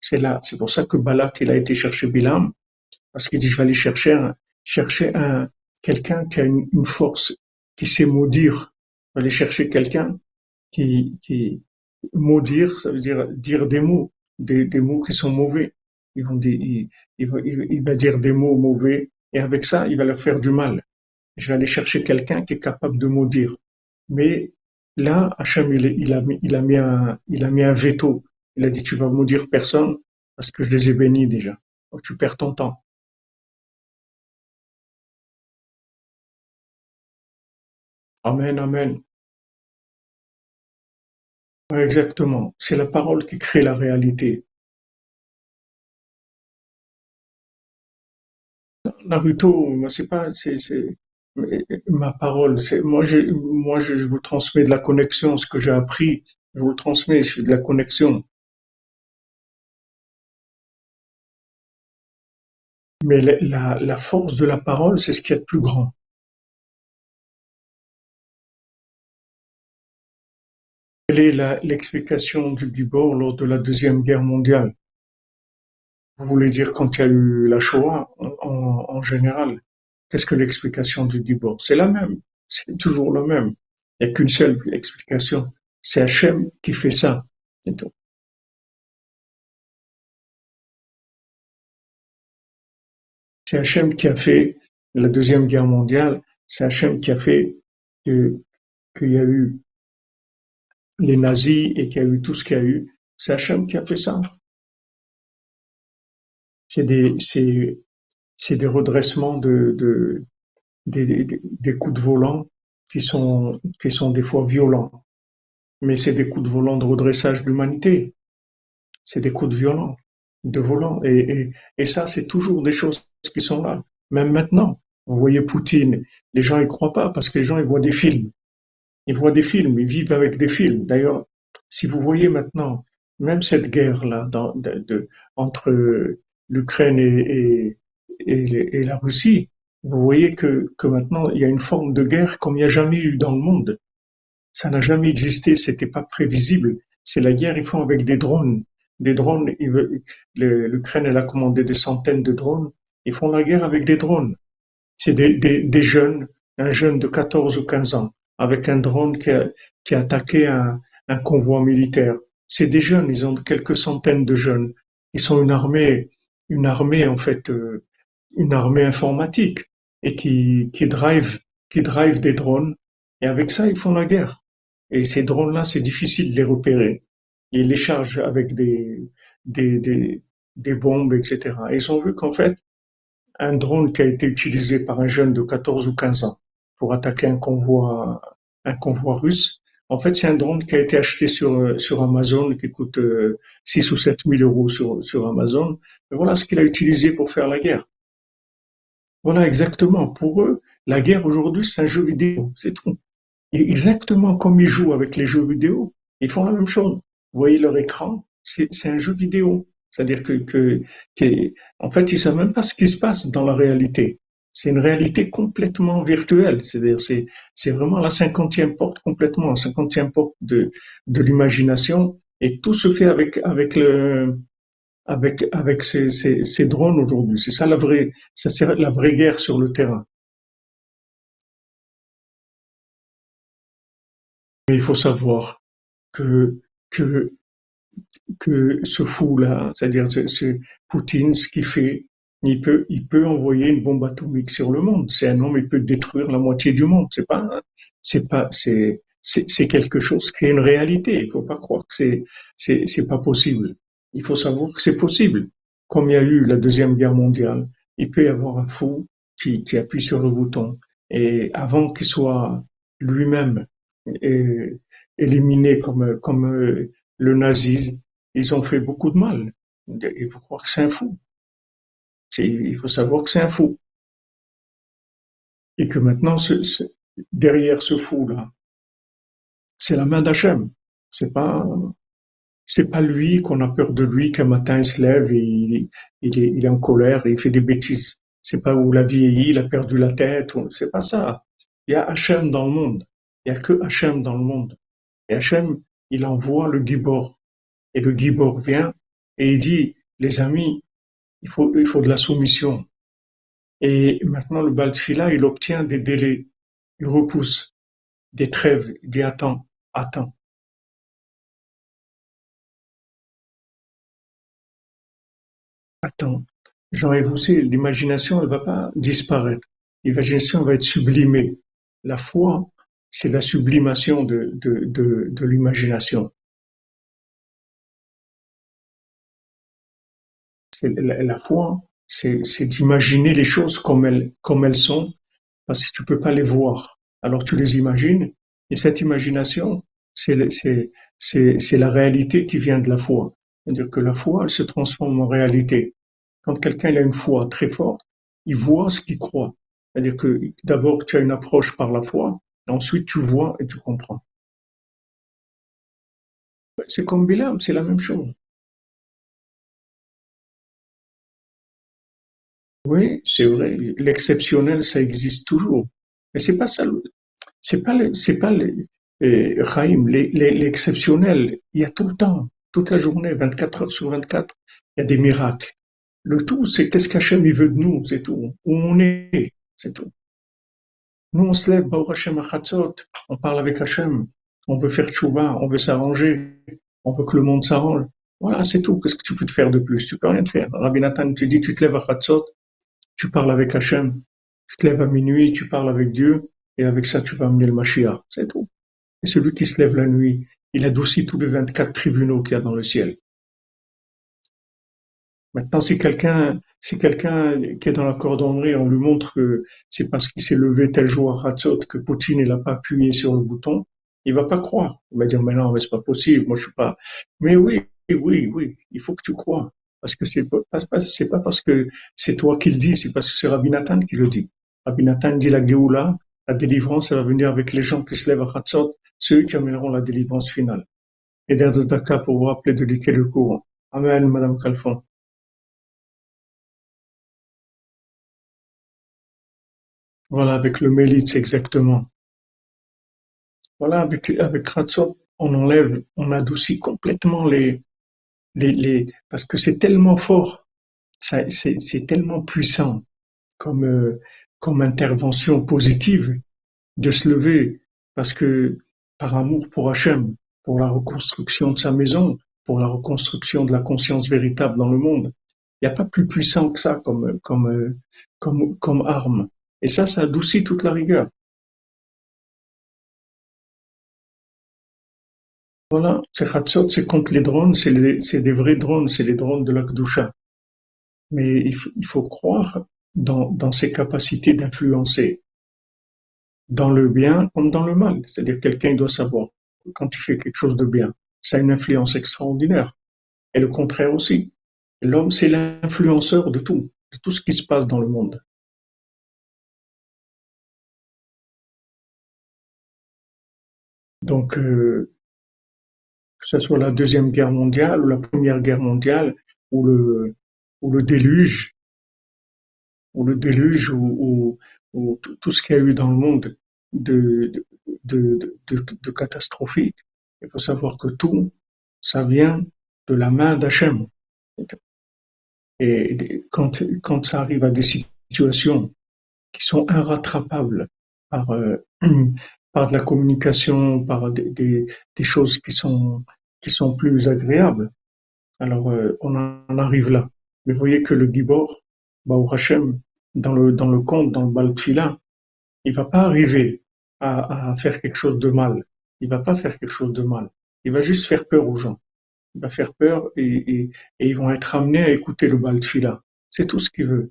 C'est là. C'est pour ça que Balak, il a été chercher Bilam, parce qu'il dit, je vais aller chercher un, chercher un, quelqu'un qui a une, force, qui sait maudire. Aller chercher quelqu'un qui, qui, maudire, ça veut dire dire des mots, des, des mots qui sont mauvais. Ils vont dire, il, il va, dire des mots mauvais, et avec ça, il va leur faire du mal. Je vais aller chercher quelqu'un qui est capable de maudire. Mais là, Hachem, il, a mis, il a mis un, il a mis un veto. Il a dit, tu vas maudire personne parce que je les ai bénis déjà. Donc tu perds ton temps. Amen, amen. Exactement. C'est la parole qui crée la réalité. Naruto, c'est pas, c'est, ma parole. C'est moi, je, moi, je vous transmets de la connexion, ce que j'ai appris, je vous le transmets, c'est de la connexion. Mais la, la, la force de la parole, c'est ce qu'il y a de plus grand. Quelle est l'explication du Gibor lors de la Deuxième Guerre mondiale? Vous voulez dire quand il y a eu la Shoah en, général? Qu'est-ce que l'explication du Gibor? C'est la même. C'est toujours la même. Il n'y a qu'une seule explication. C'est Hachem qui fait ça. C'est Hachem qui a fait la Deuxième Guerre mondiale. C'est Hachem qui a fait qu'il y a eu les nazis et qu'il y a eu tout ce qu'il y a eu. C'est Hachem qui a fait ça. C'est des, c'est, c'est des redressements de, de, des, des- coups de volant qui sont, qui sont des fois violents. Mais c'est des coups de volant de redressage de l'humanité. C'est des coups de violent, de volant. Et, et, et ça, c'est toujours des choses qui sont là. Même maintenant. Vous voyez Poutine. Les gens y croient pas parce que les gens, ils voient des films. Ils voient des films. Ils vivent avec des films. D'ailleurs, si vous voyez maintenant, même cette guerre-là entre l'Ukraine et, la Russie, vous voyez que, maintenant, il y a une forme de guerre comme il n'y a jamais eu dans le monde. Ça n'a jamais existé, c'était pas prévisible. C'est la guerre, ils font avec des drones. Des drones, l'Ukraine, elle a commandé des centaines de drones. Ils font la guerre avec des drones. C'est des jeunes, un jeune de 14 ou 15 ans, avec un drone qui a, qui a attaqué un, un convoi militaire. C'est des jeunes, ils ont quelques centaines de jeunes. Ils sont une armée, une armée en fait, euh, une armée informatique et qui, qui drive, qui drive des drones. Et avec ça, ils font la guerre. Et ces drones-là, c'est difficile de les repérer. Ils les chargent avec des, des, des, des bombes, etc. Et ils ont vu qu'en fait, un drone qui a été utilisé par un jeune de 14 ou 15 ans pour attaquer un convoi, un convoi russe. En fait, c'est un drone qui a été acheté sur, euh, sur Amazon, qui coûte euh, 6 ou 7 000 euros sur, sur Amazon. Et voilà ce qu'il a utilisé pour faire la guerre. Voilà exactement. Pour eux, la guerre aujourd'hui, c'est un jeu vidéo, c'est tout. Et exactement comme ils jouent avec les jeux vidéo, ils font la même chose. Vous voyez leur écran, c'est c'est un jeu vidéo. C'est-à-dire que, que, que- en fait, ils savent même pas ce qui se passe dans la réalité. C'est une réalité complètement virtuelle. C'est-à-dire, c'est, vraiment la cinquantième porte complètement, la cinquantième porte de, l'imagination. Et tout se fait avec, avec le, avec, avec ces, drones aujourd'hui. C'est ça la vraie, ça c'est la vraie guerre sur le terrain. Mais il faut savoir que, que que ce fou-là, c'est-à-dire ce, ce Poutine, ce qu'il fait, il peut, il peut envoyer une bombe atomique sur le monde. C'est un homme, il peut détruire la moitié du monde. C'est pas, c'est pas, c'est, c'est, quelque chose qui est une réalité. Il faut pas croire que c'est, c'est, c'est pas possible. Il faut savoir que c'est possible. Comme il y a eu la deuxième guerre mondiale, il peut y avoir un fou qui, qui appuie sur le bouton et avant qu'il soit lui-même est éliminé comme, comme euh, le nazisme. Ils ont fait beaucoup de mal. Il faut croire que c'est un fou. Il faut savoir que c'est un fou. Et que maintenant, derrière ce fou-là, c'est la main d'Hachem. C'est pas, c'est pas lui qu'on a peur de lui qu'un matin il se lève et il, il, est, en colère et il fait des bêtises. C'est pas où la vieillit, il a perdu la tête. C'est pas ça. Il y a Hachem dans le monde. Il y a que Hachem dans le monde. Et Hachem, il envoie le Gibor. Et le Gibor vient et il dit, les amis, il faut, de la soumission. Et maintenant, le Baltfila, il obtient des délais. Il repousse des trêves. Il dit, attends, attends. Attends. Jean vous l'imagination, elle va pas disparaître. L'imagination va être sublimée. La foi, c'est la sublimation de l'imagination. La, foi, c'est d'imaginer les choses comme elles, comme elles sont, parce que tu peux pas les voir. Alors tu les imagines, et cette imagination, c'est la réalité qui vient de la foi. C'est-à-dire que la foi, elle se transforme en réalité. Quand quelqu'un a une foi très forte, il voit ce qu'il croit. C'est-à-dire que d'abord tu as une approche par la foi, ensuite tu vois et tu comprends. C'est comme Bilam, c'est la même chose. Oui, c'est vrai, l'exceptionnel, ça existe toujours. Mais c'est pas ça, c'est pas, c'est pas l'exceptionnel, il y a tout le temps, toute la journée, 24 heures sur 24, il y a des miracles. Le tout, c'est qu'est-ce qu'Hachem il veut de nous, c'est tout. Où on est, c'est tout. Nous, on se lève, on parle avec Hachem, on veut faire tchouva, on veut s'arranger, on veut que le monde s'arrange. Voilà, c'est tout. Qu'est-ce que tu peux te faire de plus? Tu peux rien te faire. Rabbi Nathan te dit, tu te lèves à Chatzot, tu parles avec Hachem. Tu te lèves à minuit, tu parles avec Dieu, et avec ça, tu vas amener le Mashiach. C'est tout. Et celui qui se lève la nuit, il adoucit tous les 24 tribunaux qu'il y a dans le ciel. Maintenant, si quelqu'un, si quelqu'un qui est dans la cordonnerie, on lui montre que c'est parce qu'il s'est levé tel jour à Ratzot que Poutine n'a pas appuyé sur le bouton, il va pas croire. Il va dire, mais non, mais c'est pas possible, moi je suis pas. Mais oui, oui, oui, il faut que tu crois. Parce que c'est c'est pas parce que c'est toi qui le dis, c'est parce que c'est Rabbi Nathan qui le dit. Rabbi Nathan dit la Géoula, la délivrance, elle va venir avec les gens qui se lèvent à Khatsot, ceux qui amèneront la délivrance finale. Et d'air de Dakar pour vous rappeler de liquer le courant. Amen, Madame Calfon. Voilà, avec le mélite, exactement. Voilà, avec, avec on enlève, on adoucit complètement les, les, les parce que c'est tellement fort, c'est, tellement puissant comme, euh, comme intervention positive de se lever parce que par amour pour Hachem, pour la reconstruction de sa maison, pour la reconstruction de la conscience véritable dans le monde. Il n'y a pas plus puissant que ça comme, comme, comme, comme arme. Et ça, ça adoucit toute la rigueur. Voilà, c'est Khatsot, c'est contre les drones, c'est des vrais drones, c'est les drones de l'Akdoucha. Mais il, faut croire dans, dans ses capacités d'influencer, dans le bien comme dans le mal. C'est-à-dire quelqu'un doit savoir quand il fait quelque chose de bien, ça a une influence extraordinaire. Et le contraire aussi. L'homme, c'est l'influenceur de tout, de tout ce qui se passe dans le monde. Donc, euh, que ce soit la Deuxième Guerre mondiale ou la Première Guerre mondiale ou le, déluge, ou le déluge ou, ou, tout ce qu'il y a eu dans le monde de, de, de, de, catastrophique. Il faut savoir que tout, ça vient de la main d'Hachem. Et quand, quand ça arrive à des situations qui sont irrattrapables par, euh, par de la communication, par des, choses qui sont, qui sont plus agréables, alors euh, on en arrive là. Mais vous voyez que le Gibor, Baou Hashem, dans le, dans le conte, dans le Baltfila, il va pas arriver à, à, faire quelque chose de mal. Il va pas faire quelque chose de mal. Il va juste faire peur aux gens. Il va faire peur et, et, et ils vont être amenés à écouter le Baltfila. C'est tout ce qu'il veut.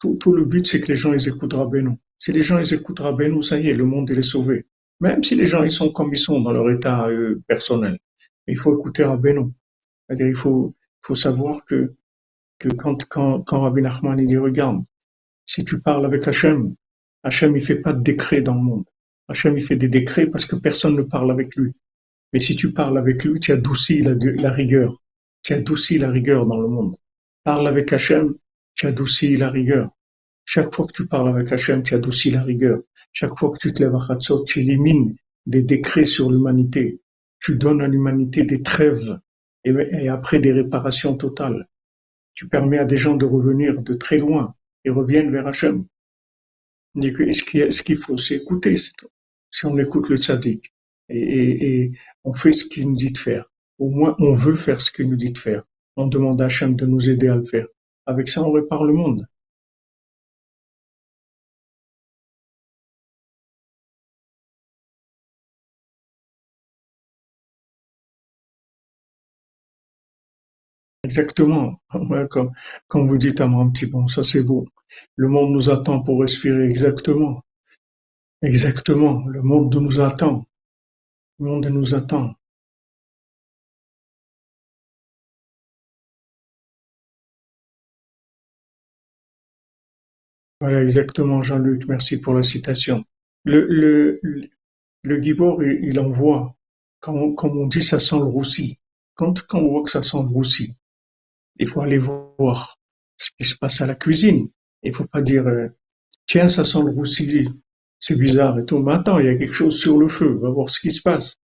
Tout, tout, le but, c'est que les gens ils écoutent Rabbeinu. Si les gens ils écoutent Rabbeinu, ça y est, le monde il est sauvé. Même si les gens ils sont comme ils sont dans leur état euh, personnel, il faut écouter Rabbeinu. C'est-à-dire il faut, savoir que, que quand, quand, quand Rabbi Nachman il dit regarde, si tu parles avec Hachem, Hachem il fait pas de décret dans le monde. Hachem il fait des décrets parce que personne ne parle avec lui. Mais si tu parles avec lui, tu adoucis la, la rigueur. Tu adoucis la rigueur dans le monde. Parle avec Hachem, tu adoucis la rigueur. Chaque fois que tu parles avec Hachem, tu adoucis la rigueur. Chaque fois que tu te lèves à Chatzot, tu élimines des décrets sur l'humanité. Tu donnes à l'humanité des trêves et, après des réparations totales. Tu permets à des gens de revenir de très loin et reviennent vers Hachem. Ce qu'il faut, c'est écouter. Si on écoute le tzaddik et, et on fait ce qu'il nous dit de faire, au moins on veut faire ce qu'il nous dit de faire. On demande à Hachem de nous aider à le faire. Avec ça, on répare le monde. Exactement. Comme, vous dites à un petit bon, ça c'est beau. Le monde nous attend pour respirer. Exactement. Exactement. Le monde nous attend. Le monde nous attend. Voilà, exactement, Jean-Luc. Merci pour la citation. Le, le, le Gibor, il, envoie, comme, comme on dit, ça sent le roussi. Quand, quand on voit que ça sent le roussi, il faut aller voir ce qui se passe à la cuisine. Il faut pas dire euh, tiens ça sent le roussi, c'est bizarre et tout. Mais attends, il y a quelque chose sur le feu, va voir ce qui se passe.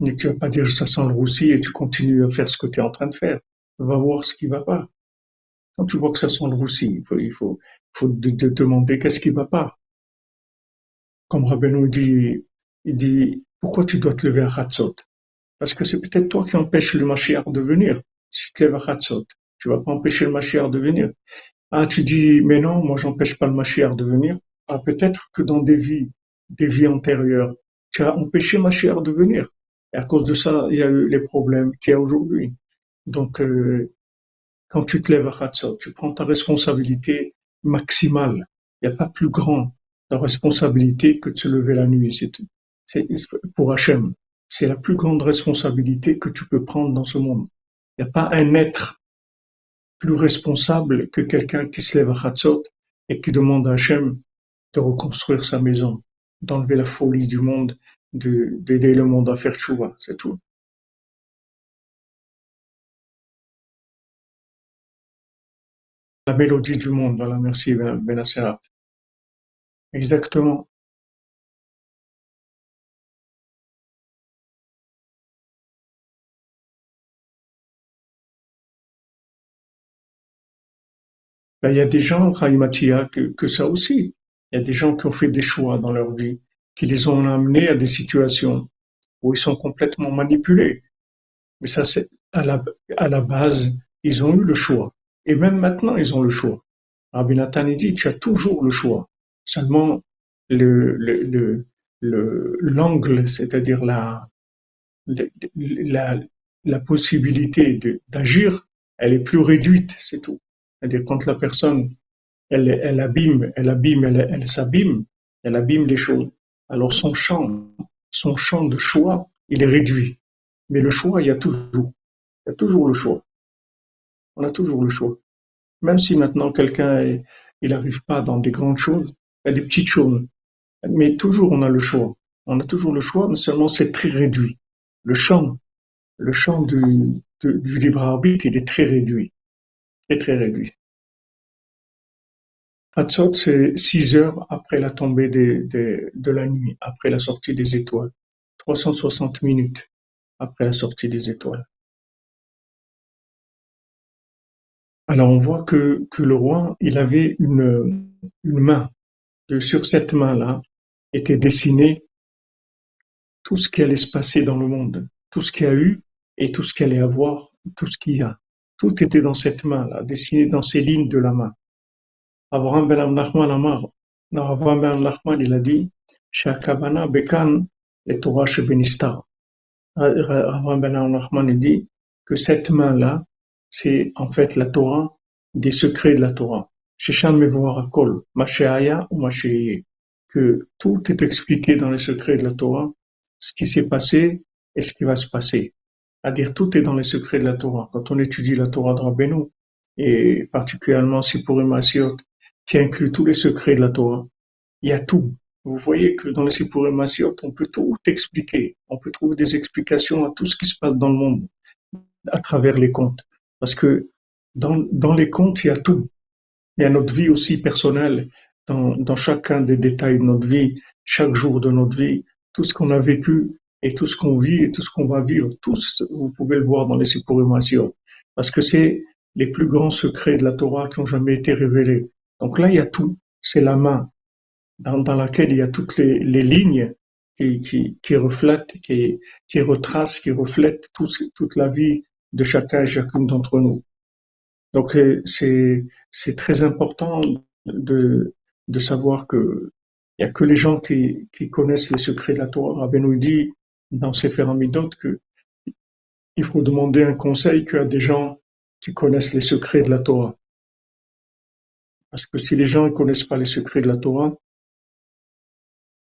Mais tu vas pas dire ça sent le roussi et tu continues à faire ce que tu es en train de faire. Va voir ce qui va pas. Quand tu vois que ça sent le roussi, il faut, il faut, faut te, demander qu'est-ce qui va pas. Comme Rabbeinu dit, il dit pourquoi tu dois te lever à Hatzot? Parce que c'est peut-être toi qui empêches le Mashiach de venir tu vas pas empêcher le Mashiach de venir. Ah, tu dis, mais non, moi j'empêche pas le Mashiach de venir. Ah, peut-être que dans des vies, des vies antérieures, tu as empêché Mashiach de venir. Et à cause de ça, il y a eu les problèmes qu'il y a aujourd'hui. Donc, euh, quand tu te lèves à tu prends ta responsabilité maximale. Il n'y a pas plus grand de responsabilité que de se lever la nuit. C'est pour Hachem. C'est la plus grande responsabilité que tu peux prendre dans ce monde. Il n'y a pas un être plus responsable que quelqu'un qui se lève à Chatzot et qui demande à Hachem de reconstruire sa maison, d'enlever la folie du monde, d'aider le monde à faire tchouva, c'est tout. La mélodie du monde, voilà, merci Ben, ben Exactement. Ben, il y a des gens, Mathia, que, que ça aussi. Il y a des gens qui ont fait des choix dans leur vie, qui les ont amenés à des situations où ils sont complètement manipulés. Mais ça, c'est à la, à la base, ils ont eu le choix. Et même maintenant, ils ont le choix. Rabbi Nathan dit, tu as toujours le choix. Seulement, le, le, le, l'angle, c'est-à-dire la, la, la possibilité d'agir, elle est plus réduite, c'est tout. C'est-à-dire quand la personne, elle, elle abîme, elle abîme, elle, elle s'abîme, elle abîme les choses. Alors son champ, son champ de choix, il est réduit. Mais le choix, il y a toujours. Il y a toujours le choix. On a toujours le choix. Même si maintenant quelqu'un, il n'arrive pas dans des grandes choses, il y a des petites choses. Mais toujours on a le choix. On a toujours le choix, mais seulement c'est très réduit. Le champ, le champ du, libre arbitre, il est très réduit réduit. Hatzot, c'est six heures après la tombée de la nuit, après la sortie des étoiles. 360 minutes après la sortie des étoiles. Alors on voit que, que le roi, il avait une, une main. De, sur cette main-là était dessiné tout ce qui allait se passer dans le monde, tout ce qu'il y a eu et tout ce qu'il allait avoir, tout ce qu'il y a. Tout était dans cette main-là, dessiné dans ces lignes de la main. Abraham ben Nachman Abraham ben Nachman, il a dit, Shakabana Bekan et Torah Shebenistar. Abraham ben Nachman, il dit que cette main-là, c'est en fait la Torah, des secrets de la Torah. Sheshan Mevoar Akol, Mashéaya ou Mashéye. que tout est expliqué dans les secrets de la Torah, ce qui s'est passé et ce qui va se passer. C'est-à-dire tout est dans les secrets de la Torah. Quand on étudie la Torah de Rabbeinu, et particulièrement Sipurim Asiot, qui inclut tous les secrets de la Torah, il y a tout. Vous voyez que dans les Sipurim Asiot, on peut tout expliquer. On peut trouver des explications à tout ce qui se passe dans le monde à travers les contes. Parce que dans, dans les contes, il y a tout. Il y a notre vie aussi personnelle, dans, dans chacun des détails de notre vie, chaque jour de notre vie, tout ce qu'on a vécu et tout ce qu'on vit et tout ce qu'on va vivre, tous, vous pouvez le voir dans les Sipurim Parce que c'est les plus grands secrets de la Torah qui ont jamais été révélés. Donc là, il y a tout. C'est la main dans, dans, laquelle il y a toutes les, les lignes qui, qui, qui reflètent, qui, qui retracent, qui reflètent tout, toute la vie de chacun et chacune d'entre nous. Donc c'est très important de de savoir que il y a que les gens qui, qui connaissent les secrets de la Torah. Rabbi nous dans ses d'autres que il faut demander un conseil qu'à des gens qui connaissent les secrets de la Torah. Parce que si les gens ne connaissent pas les secrets de la Torah,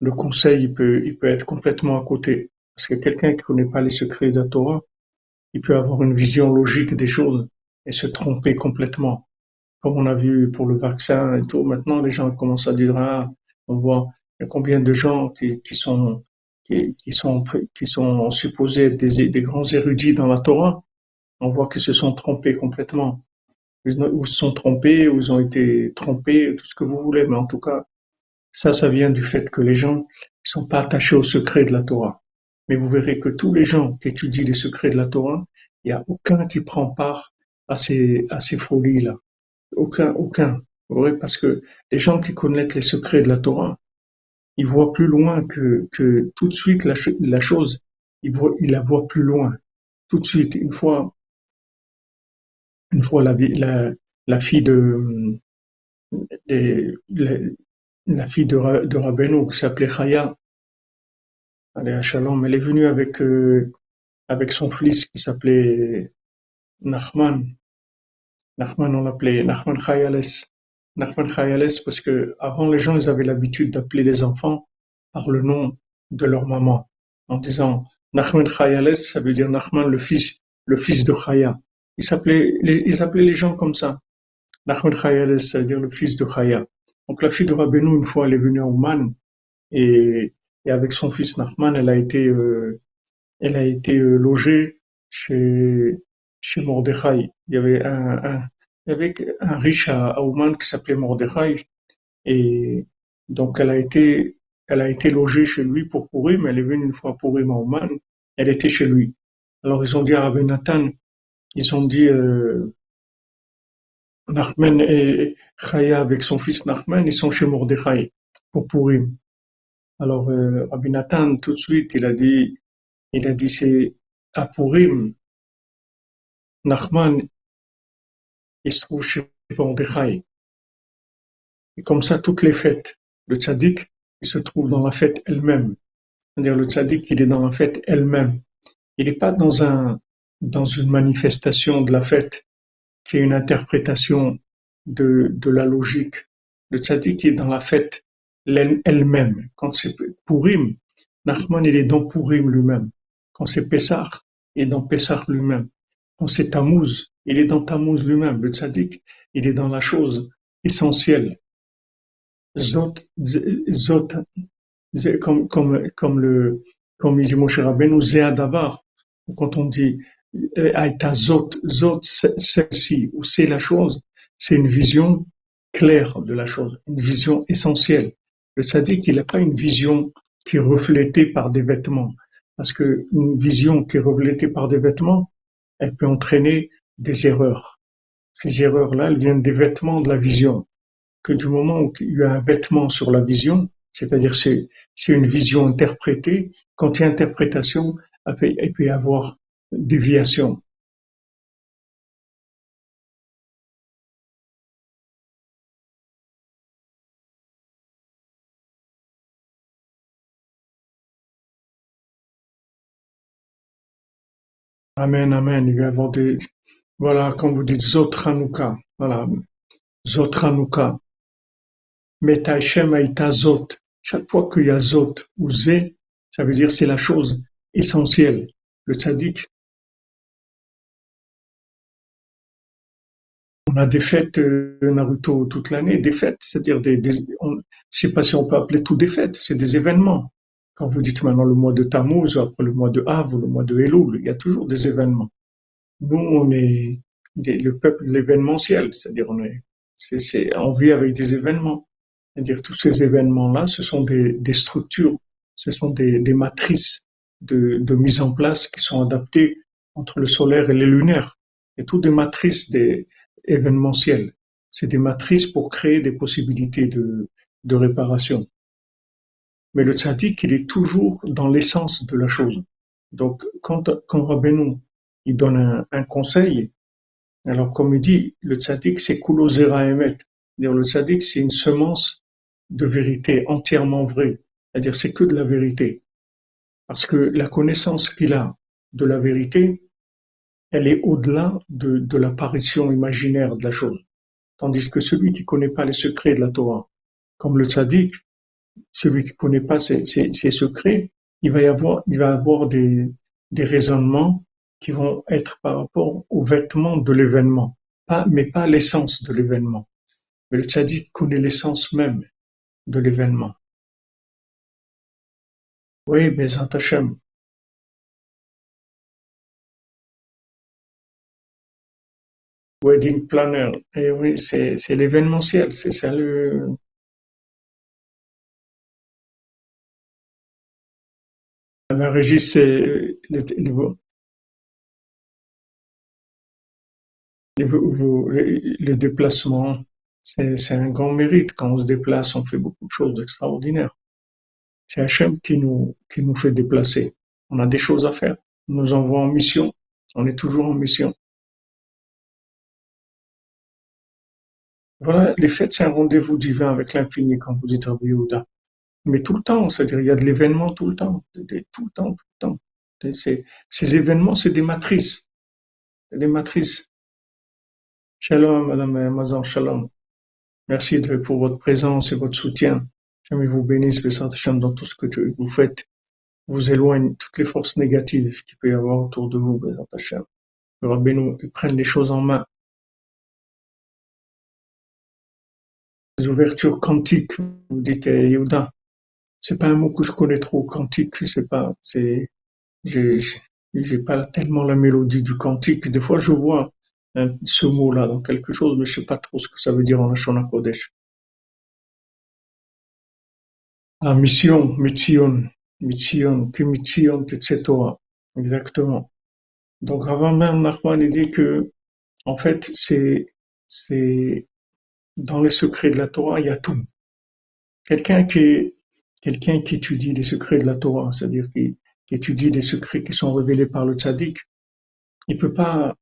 le conseil il peut, il peut être complètement à côté. Parce que quelqu'un qui ne connaît pas les secrets de la Torah, il peut avoir une vision logique des choses et se tromper complètement. Comme on a vu pour le vaccin et tout, maintenant les gens commencent à dire, ah, on voit combien de gens qui, qui sont qui, sont qui sont supposés être des, grands érudits dans la Torah, on voit qu'ils se sont trompés complètement. Ou se sont trompés, ou ils ont été trompés, tout ce que vous voulez, mais en tout cas, ça, ça vient du fait que les gens ne sont pas attachés au secret de la Torah. Mais vous verrez que tous les gens qui étudient les secrets de la Torah, il n'y a aucun qui prend part à ces, à ces folies-là. Aucun, aucun. Vous parce que les gens qui connaissent les secrets de la Torah, ils voient plus loin que, que tout de suite la, la chose, ils, voient, ils la voient plus loin. Tout de suite, une fois, une fois la, la, la fille de, de la, la, fille de, de Rabbeinu qui s'appelait Chaya, elle est à Shalom, elle est venue avec, euh, avec son fils qui s'appelait Nachman. Nachman, on l'appelait Nachman Chayales. Nachman Chayales parce que avant les gens, ils avaient l'habitude d'appeler les enfants par le nom de leur maman. En disant Nachman Chayales, ça veut dire Nachman, le fils, le fils de Chaya. Ils s'appelaient, ils appelaient les gens comme ça. Nachman Chayales, ça veut dire le fils de Chaya. Donc la fille de Rabbeinu, une fois, elle est venue à Ouman et et avec son fils Nachman, elle a été, euh, elle a été euh, logée chez, chez Mordechai. Il y avait un, un, avait un riche à, Ouman qui s'appelait Mordechai, et donc elle a été, elle a été logée chez lui pour mais Elle est venue une fois pour à Ouman. Elle était chez lui. Alors ils ont dit à Rabbi Nathan, ils ont dit euh, Nachman et Chaya avec son fils Nachman, ils sont chez Mordechai pour Purim. Alors, euh, Rabbi Nathan, tout de suite, il a dit, il a dit, c'est à Purim, Nachman, il se trouve chez Mordechai. Et comme ça, toutes les fêtes. Le tzaddik, il se trouve dans la fête elle-même. C'est-à-dire, le tzaddik, il est dans la fête elle-même. Il n'est pas dans un, dans une manifestation de la fête qui est une interprétation de, de la logique. Le tzaddik est dans la fête elle-même. Quand c'est Purim, Nachman il est dans Purim lui-même. Quand c'est Pessah, il est dans Pessah lui-même. Quand c'est Tammuz, il est dans Tammuz lui-même. Le tzaddik, il est dans la chose essentielle. Zot, zot, comme, comme, comme le, comme dit Moshe Rabbeinu, Zéadavar. Quand on dit, euh, Aïta Zot, Zot, celle-ci, ou c'est la chose, c'est une vision claire de la chose, une vision essentielle. Le tzaddik, il n'a pas une vision qui est reflétée par des vêtements. Parce que une vision qui est reflétée par des vêtements, elle peut entraîner des erreurs. Ces erreurs-là, elles viennent des vêtements de la vision. Que du moment où il y a un vêtement sur la vision, c'est-à-dire c'est, c'est une vision interprétée, quand il y a interprétation, il peut y avoir déviation. Amen, amen. Il va y avoir des, voilà, comme vous dites, Zotranouka. Voilà. Zotranouka. Meta Hashem Aïta Zot. chaque fois qu'il y a zot ou zé, ça veut dire c'est la chose essentielle. Le tzaddik, on a des fêtes euh, Naruto toute l'année, des fêtes, c'est-à-dire des, des on, je sais pas si on peut appeler tout des fêtes, c'est des événements. Quand vous dites maintenant le mois de Tammuz, après le mois de Av ou le mois de Elul, il y a toujours des événements. Nous, on est le peuple l'événementiel, c'est-à-dire on est, c'est, on vit avec des événements. C'est-à-dire tous ces événements-là, ce sont des, des structures, ce sont des, des matrices de, de, mise en place qui sont adaptées entre le solaire et les lunaires. Et toutes des matrices des, événementielles. C'est des matrices pour créer des possibilités de, de réparation. Mais le tzaddik, il est toujours dans l'essence de la chose. Donc, quand, quand Rabbeinu, il donne un, conseil, alors comme il dit, le tzaddik, c'est kulozera emet. Le tzaddik, c'est une semence de vérité entièrement vraie. C'est-à-dire, c'est que de la vérité. Parce que la connaissance qu'il a de la vérité, elle est au-delà de, de l'apparition imaginaire de la chose. Tandis que celui qui connaît pas les secrets de la Torah, comme le tzaddik, celui qui connaît pas ces, secrets, il va y avoir, des, raisonnements qui vont être par rapport aux vêtements de l'événement, mais pas l'essence de l'événement. Le tzaddik connaît l'essence même de l'événement. Oui, mais Hashem. Wedding planner. Et eh oui, c'est l'événementiel, c'est ça le, la régie, c'est le, le, déplacement, c'est un grand mérite. Quand on se déplace, on fait beaucoup de choses extraordinaires. C'est Hachem qui nous, qui nous fait déplacer. On a des choses à faire. On nous envoie en mission. On est toujours en mission. Voilà, les fêtes, c'est un rendez-vous divin avec l'infini, quand vous dites Rabbi Yehuda. Mais tout le temps, c'est-à-dire il y a de l'événement tout le temps, tout le temps, tout le temps. Ces, événements, c'est des matrices. Des matrices. Shalom, Madame Mazan, shalom. Merci de, pour votre présence et votre soutien. Jamais vous bénisse, Hachem, dans tout ce que vous faites. Vous éloigne toutes les forces négatives qu'il peut y avoir autour de vous, Bézant Hachem. Le Rabbeinu, prenne les choses en main. Les ouvertures quantiques, vous dites, eh, Yehuda. C'est pas un mot que je connais trop, quantique, je sais pas. C'est, j'ai, j'ai pas tellement la mélodie du quantique. Des fois, je vois Hein, ce mot-là dans quelque chose, mais je sais pas trop ce que ça veut dire en Lashon Kodesh. Ah, mission, mission, mission, que mission, etc. Exactement. Donc, avant même, Nachman, il dit que, en fait, c'est, c'est, dans les secrets de la Torah, il y a tout. Quelqu'un qui quelqu'un qui étudie les secrets de la Torah, c'est-à-dire qui, étudie les secrets qui sont révélés par le tzaddik, il peut pas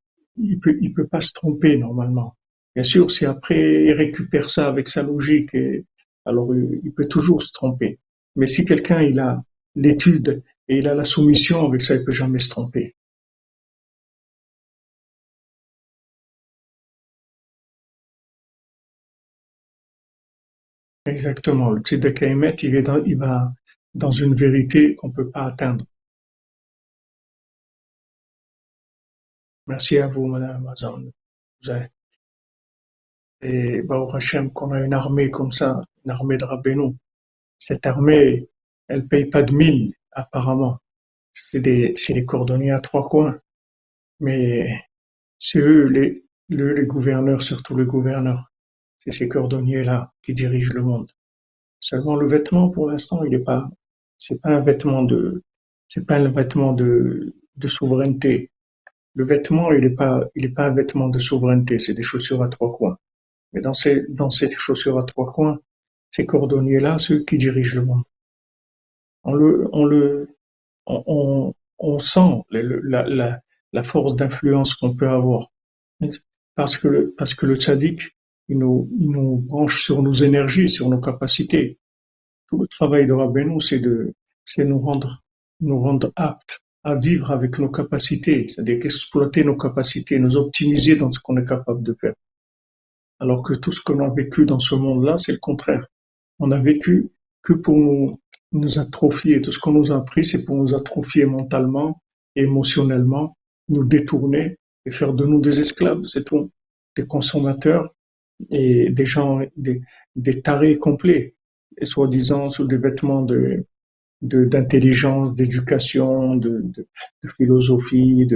peut, pas se tromper normalement. Bien sûr, si après il récupère ça avec sa logique, alors il peut toujours se tromper. Mais si quelqu'un il a l'étude et il a la soumission, avec ça il peut jamais se tromper. Exactement. Le tzedek il, est dans, il va dans une vérité qu'on peut pas atteindre. Merci à vous, Madame Amazon. Et Baruch Hashem, qu'on a une armée comme ça, une armée de Rabbeinu. Cette armée, elle paye pas de mine, apparemment. C'est des, cordonniers à trois coins. Mais c'est eux, les gouverneurs, surtout les gouverneurs. C'est ces cordonniers-là qui dirigent le monde. Seulement le vêtement, pour l'instant, il est pas, c'est pas un vêtement de, c'est pas vêtement de, souveraineté. Le vêtement, il n'est pas, il est pas un vêtement de souveraineté, c'est des chaussures à trois coins. Mais dans ces, dans chaussures à trois coins, ces cordonniers-là, ceux qui dirigent le monde. On le, on le, on, on sent la, la, la force d'influence qu'on peut avoir. Parce que, parce que le tzaddik, il nous, nous branche sur nos énergies, sur nos capacités. Tout le travail de Rabbeinu, c'est de, nous rendre, aptes à vivre avec nos capacités, c'est-à-dire exploiter nos capacités, nous optimiser dans ce qu'on est capable de faire. Alors que tout ce qu'on a vécu dans ce monde-là, c'est le contraire. On a vécu que pour nous, nous atrophier. Tout ce qu'on nous a appris, c'est pour nous atrophier mentalement, émotionnellement, nous détourner et faire de nous des esclaves, c'est tout. Des consommateurs et des gens, des, des tarés complets, et soi-disant sous des vêtements de, d'intelligence, d'éducation, de, de, de, philosophie,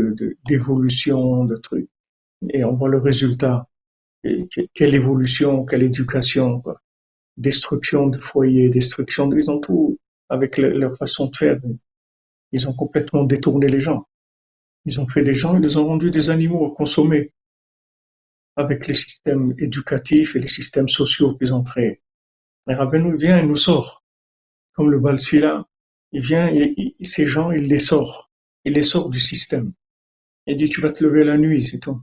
d'évolution, de, trucs. Et on voit le résultat. Quelle évolution, quelle éducation, quoi. Destruction de foyers, destruction de, ils ont tout, avec leur façon de faire. Ils ont complètement détourné les gens. Ils ont fait des gens, ils les ont rendus des animaux à consommer avec les systèmes éducatifs et les systèmes sociaux qu'ils ont créés. Et Rabbeinu vient et nous sort. Comme le Balsfila, il vient et ces gens, il les sort. Il les sort du système. Il dit, tu vas te lever la nuit, c'est tout.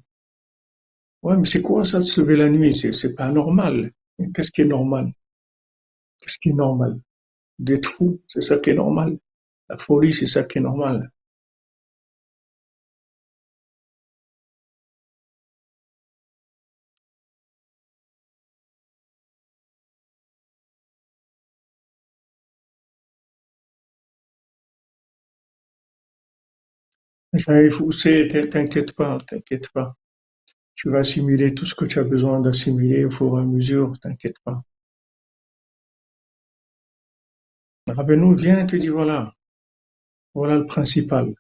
Ouais, mais c'est quoi ça de se lever la nuit? C'est pas normal. Qu'est-ce qui est normal? Qu'est-ce qui est normal? D'être fou, c'est ça qui est normal. La folie, c'est ça qui est normal. T'inquiète pas, t'inquiète pas. Tu vas assimiler tout ce que tu as besoin d'assimiler au fur et à mesure, t'inquiète pas. Rabbeinu vient et te dit voilà, voilà le principal,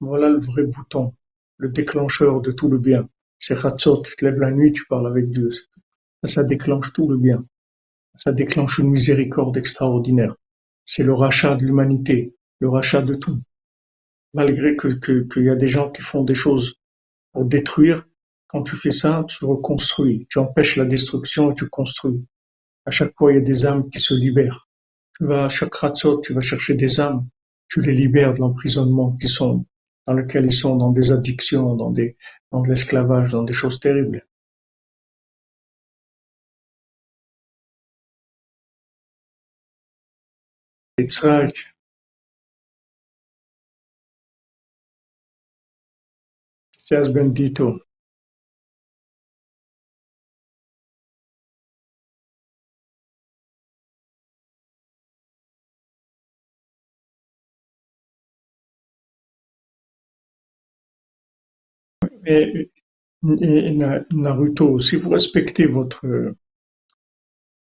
voilà le vrai bouton, le déclencheur de tout le bien. C'est Khatsot, tu te lèves la nuit, tu parles avec Dieu. Ça, ça déclenche tout le bien. Ça déclenche une miséricorde extraordinaire. C'est le rachat de l'humanité, le rachat de tout malgré que qu'il y a des gens qui font des choses pour détruire, quand tu fais ça, tu reconstruis, tu empêches la destruction et tu construis. À chaque fois, il y a des âmes qui se libèrent. Tu vas à chaque ratzot, tu vas chercher des âmes, tu les libères de l'emprisonnement qui sont dans lequel ils sont dans des addictions, dans des dans de l'esclavage, dans des choses terribles. Bendito. Naruto, si vous respectez votre,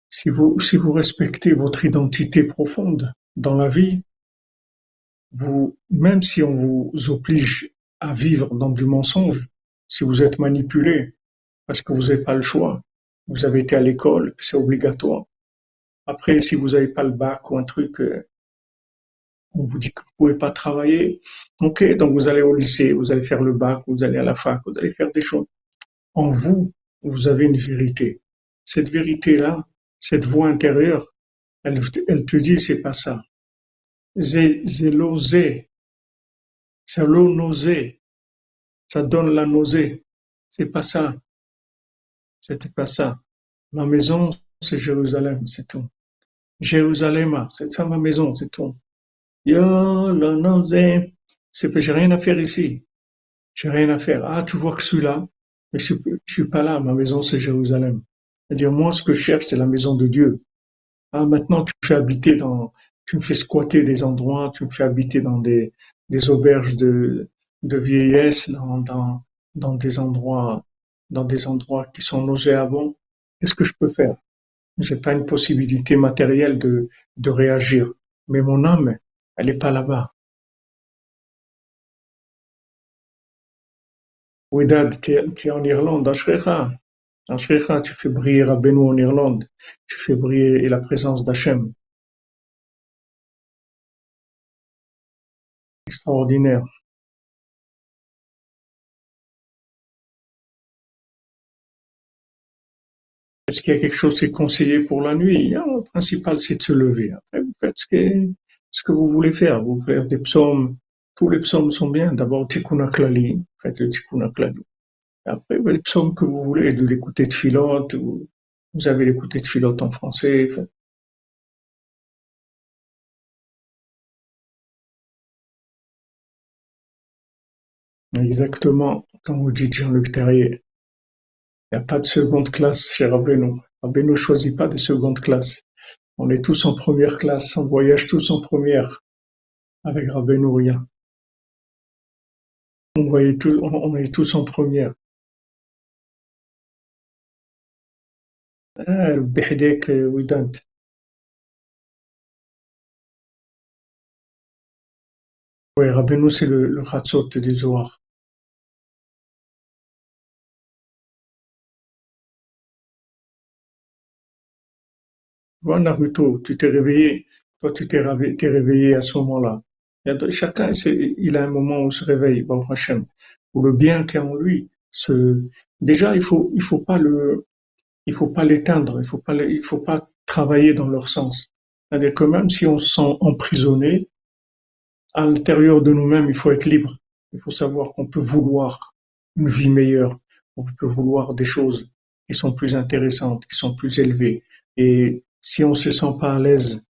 si vous, si vous respectez votre identité profonde dans la vie, vous, même si on vous oblige à vivre dans du mensonge si vous êtes manipulé parce que vous n'avez pas le choix. Vous avez été à l'école, c'est obligatoire. Après, si vous n'avez pas le bac ou un truc, euh, on vous dit que vous pouvez pas travailler. Ok, donc vous allez au lycée, vous allez faire le bac, vous allez à la fac, vous allez faire des choses. En vous, vous avez une vérité. Cette vérité-là, cette voix intérieure, elle, elle te dit c'est pas ça. J'ai c'est l'eau nausée. Ça donne la nausée. C'est pas ça. C'était pas ça. Ma maison, c'est Jérusalem, c'est tout. Jérusalem, c'est ça ma maison, c'est tout. Yo, la nausée. C'est que j'ai rien à faire ici. J'ai rien à faire. Ah, tu vois que je suis là. Mais je suis, suis pas là. Ma maison, c'est Jérusalem. C'est-à-dire, moi, ce que je cherche, c'est la maison de Dieu. Ah, maintenant, tu me fais habiter dans, tu me fais squatter des endroits, tu me fais habiter dans des, des auberges de, vieillesse dans, des endroits qui sont nauséabonds, qu'est-ce que je peux faire? J'ai pas une possibilité matérielle de, réagir, mais mon âme, elle n'est pas là-bas. Ouidad, tu es, en Irlande, à Shrecha. En Shrecha, tu fais briller Rabbeinu en Irlande. Tu fais briller la présence d'Hachem. Est-ce qu'il y a quelque chose qui est conseillé pour la nuit? Le principal, c'est de se lever. Après, vous faites ce que, vous voulez faire. Vous faites des psaumes. Tous les psaumes sont bien. D'abord, Tikkun Klali. Faites le Tikkun. Après, les psaumes que vous voulez, de l'écouter de Philote. Vous, vous avez l'écouter de Philote en français. Exactement, comme dit Jean-Luc Terrier, il n'y a pas de seconde classe chez Ravenot. ne choisit pas de seconde classe. On est tous en première classe, on voyage tous en première. Avec Ravenot, rien. On, voyait tout, on, est tous en première. Ah, euh, oui, Rabbeinu, c'est le, le du Zohar. Vois Naruto, tu t'es réveillé, toi tu t'es réveillé, à ce moment-là. Chacun, il a un moment où il se réveille, bon, Hachem, où le bien qui est en lui, déjà il faut, il faut pas le, il faut pas l'éteindre, il faut pas, il faut pas travailler dans leur sens. C'est-à-dire que même si on se sent emprisonné, à l'intérieur de nous-mêmes, il faut être libre. Il faut savoir qu'on peut vouloir une vie meilleure, on peut vouloir des choses qui sont plus intéressantes, qui sont plus élevées. Et si on se sent pas à l'aise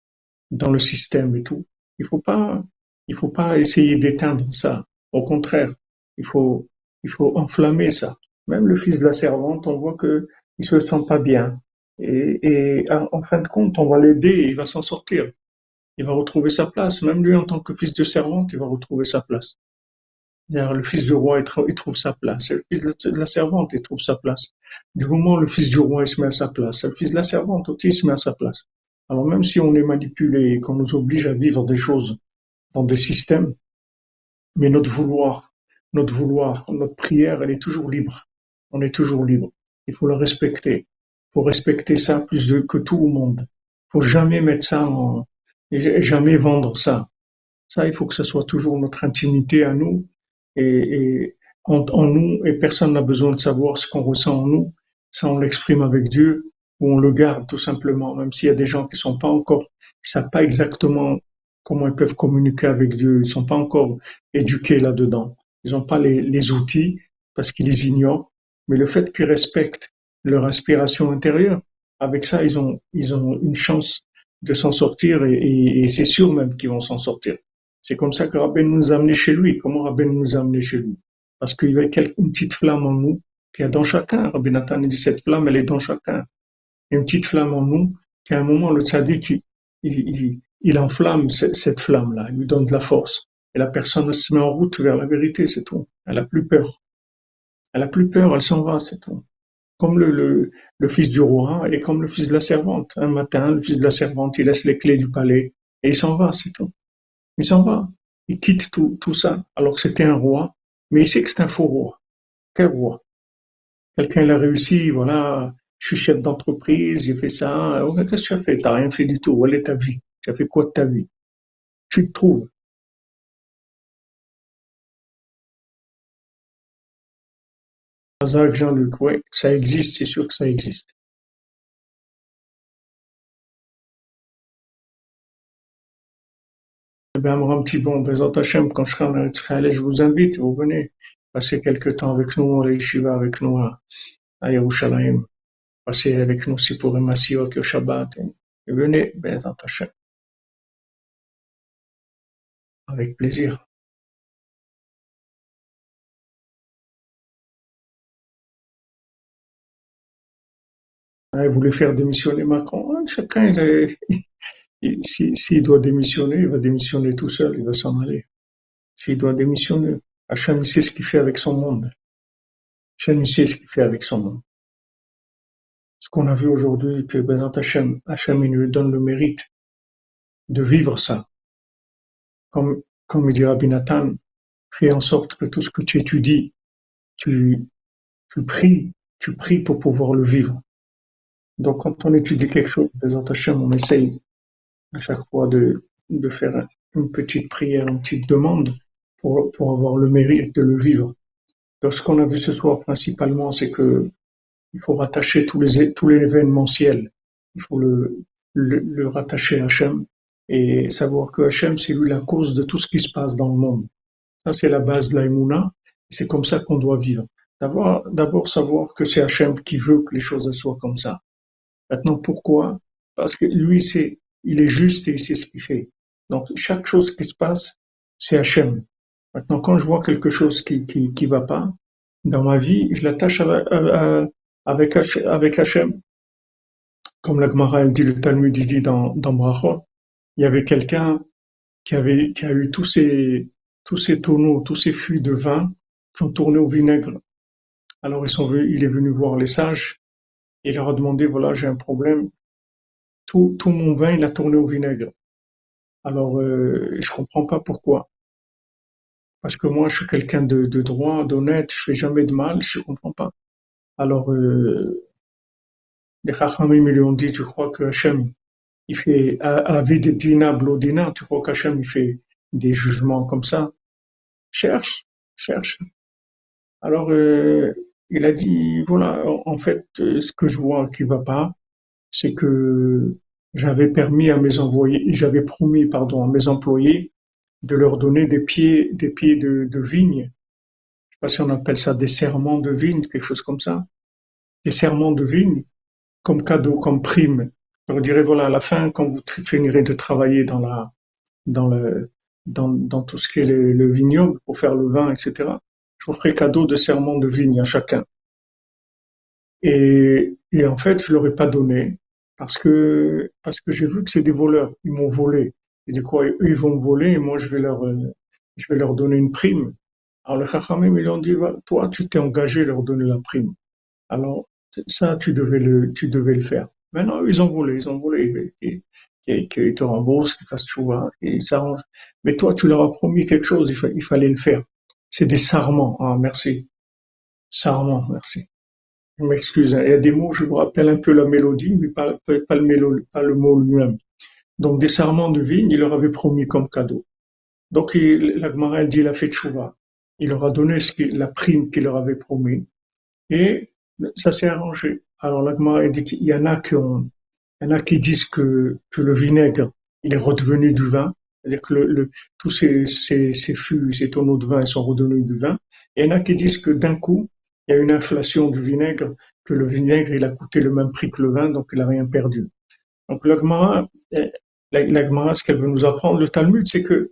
dans le système et tout, il faut pas, il faut pas essayer d'éteindre ça. Au contraire, il faut, il faut enflammer ça. Même le fils de la servante, on voit que il se sent pas bien. Et, et en fin de compte, on va l'aider il va s'en sortir. Il va retrouver sa place. Même lui, en tant que fils de servante, il va retrouver sa place. Le fils du roi, il trouve sa place. Le fils de la servante, il trouve sa place. Du moment où le fils du roi, se met à sa place, le fils de la servante aussi, se met à sa place. Alors même si on est manipulé et qu'on nous oblige à vivre des choses dans des systèmes, mais notre vouloir, notre vouloir, notre prière, elle est toujours libre. On est toujours libre. Il faut le respecter. Il faut respecter ça plus que tout le monde. Il faut jamais mettre ça en, jamais vendre ça. Ça, il faut que ce soit toujours notre intimité à nous et, en, nous et personne n'a besoin de savoir ce qu'on ressent en nous. Ça, on l'exprime avec Dieu ou on le garde tout simplement, même s'il y a des gens qui sont pas encore, qui savent pas exactement comment ils peuvent communiquer avec Dieu, ils sont pas encore éduqués là-dedans. Ils n'ont pas les, outils parce qu'ils les ignorent, mais le fait qu'ils respectent leur inspiration intérieure, avec ça, ils ont, ils ont une chance de s'en sortir et, c'est sûr même qu'ils vont s'en sortir. C'est comme ça que Rabben nous a amenés chez lui. Comment Rabben nous a amenés chez lui? Parce qu'il y avait une petite flamme en nous qui est dans chacun. Rabbi Nathan dit cette flamme, elle est dans chacun. une petite flamme en nous qui à un moment, le tzaddik, il, enflamme cette, flamme-là, il lui donne de la force. Et la personne se met en route vers la vérité, c'est tout. Elle a plus peur. Elle a plus peur, elle s'en va, c'est tout comme le, le, fils du roi et comme le fils de la servante. Un matin, le fils de la servante, il laisse les clés du palais et il s'en va, c'est tout. Il s'en va. Il quitte tout, tout ça, alors que c'était un roi, mais il sait que c'est un faux roi. Quel roi? Quelqu'un l'a réussi, voilà, je suis chef d'entreprise, j'ai fait ça. Oh, qu'est-ce que tu as fait? T'as rien fait du tout. Où est ta vie Tu as fait quoi de ta vie? Tu te trouves Jean-Luc, oui, ça existe, c'est sûr que ça existe. Hachem, quand je serai en Israël, je vous invite, vous venez passer quelques temps avec nous, à l'Yeshiva, avec nous à, Yerushalayim, passer avec nous si pour Masiot, le Shabbat, et, venez, Bezat Hachem. Avec plaisir. il voulait faire démissionner Macron. Chacun, s'il doit démissionner, il va démissionner tout seul, il va s'en aller. S'il doit démissionner, Hachem sait ce qu'il fait avec son monde. Hachem sait ce qu'il fait avec son monde. Ce qu'on a vu aujourd'hui, que Bézant Hachem, Hachem, il lui donne le mérite de vivre ça. Comme, comme il dit Rabbi Nathan, fais en sorte que tout ce que tu étudies, tu, pries, tu pries pour pouvoir le vivre. Donc, quand on étudie quelque chose, on essaye à chaque fois de, de faire une petite prière, une petite demande pour, pour avoir le mérite de le vivre. Donc, ce qu'on a vu ce soir principalement, c'est que il faut rattacher tous les, tous les événementiels. Il faut le, le, rattacher à Hachem et savoir que Hachem, c'est lui la cause de tout ce qui se passe dans le monde. Ça, c'est la base de l'aïmouna. C'est comme ça qu'on doit vivre. D'abord savoir que c'est Hachem qui veut que les choses soient comme ça. Maintenant, pourquoi? Parce que lui, c'est, il est juste et il sait ce qu'il fait. Donc, chaque chose qui se passe, c'est Hachem. Maintenant, quand je vois quelque chose qui qui, qui va pas dans ma vie, je l'attache avec, avec Hachem. comme la Gemara dit, le Talmud dit dans, dans Brachot, il y avait quelqu'un qui avait, qui a eu tous ces, tous ces tonneaux, tous ces fûts de vin qui ont tourné au vinaigre. Alors ils sont il est venu voir les sages et il leur a demandé, voilà, j'ai un problème. Tout, tout mon vin, il a tourné au vinaigre. Alors, euh, je comprends pas pourquoi. Parce que moi, je suis quelqu'un de, de droit, d'honnête, je fais jamais de mal, je comprends pas. Alors, euh, les Chachamim lui ont dit, tu crois que Hachem, il fait de dina blodina, tu crois qu'Hachem, il fait des jugements comme ça? Cherche, cherche. Alors, euh, il a dit, voilà, en fait, ce que je vois qui va pas, c'est que j'avais permis à mes envoyés, j'avais promis, pardon, à mes employés de leur donner des pieds, des pieds de, de vigne. Je sais pas si on appelle ça des serments de vigne, quelque chose comme ça. Des serments de vigne, comme cadeau, comme prime. Je leur dirais, voilà, à la fin, quand vous finirez de travailler dans la, dans le, dans, dans tout ce qui est le, vignoble pour faire le vin, etc., je vous ferai cadeau de serments de vigne à chacun. Et, et en fait, je leur ai pas donné parce que parce que j'ai vu que c'est des voleurs. Ils m'ont volé. Et du coup, eux, ils vont me voler et moi, je vais leur, euh, je vais leur donner une prime. Alors, le Chachamim, ils ont dit, toi, tu t'es engagé à leur donner la prime. Alors, ça, tu devais le, tu devais le faire. Maintenant, ils ont volé, ils ont volé. Qu'ils te remboursent, qu'ils fassent chouva, et ça Mais toi, tu leur as promis quelque chose, il, il fallait le faire. C'est des sarments. Ah, merci. Sarments, merci. M'excuse. Hein. Il y a des mots, je vous rappelle un peu la mélodie, mais pas, le, mot lui-même. Donc des serments de vigne, il leur avait promis comme cadeau. Donc la dit il a fait tchouva. Il leur a donné la prime qu'il leur avait promis. Et ça s'est arrangé. Alors la dit qu'il y en a qui disent que, le vinaigre, il est redevenu du vin. C'est-à-dire que le, tous ces, ces fûts, ces tonneaux de vin, ils sont redevenus du vin. Et il y en a qui disent que d'un coup, il y a une inflation du vinaigre, que le vinaigre, il a coûté le même prix que le vin, donc il n'a rien perdu. Donc l'Agmara, la, ce qu'elle veut nous apprendre, le Talmud, c'est que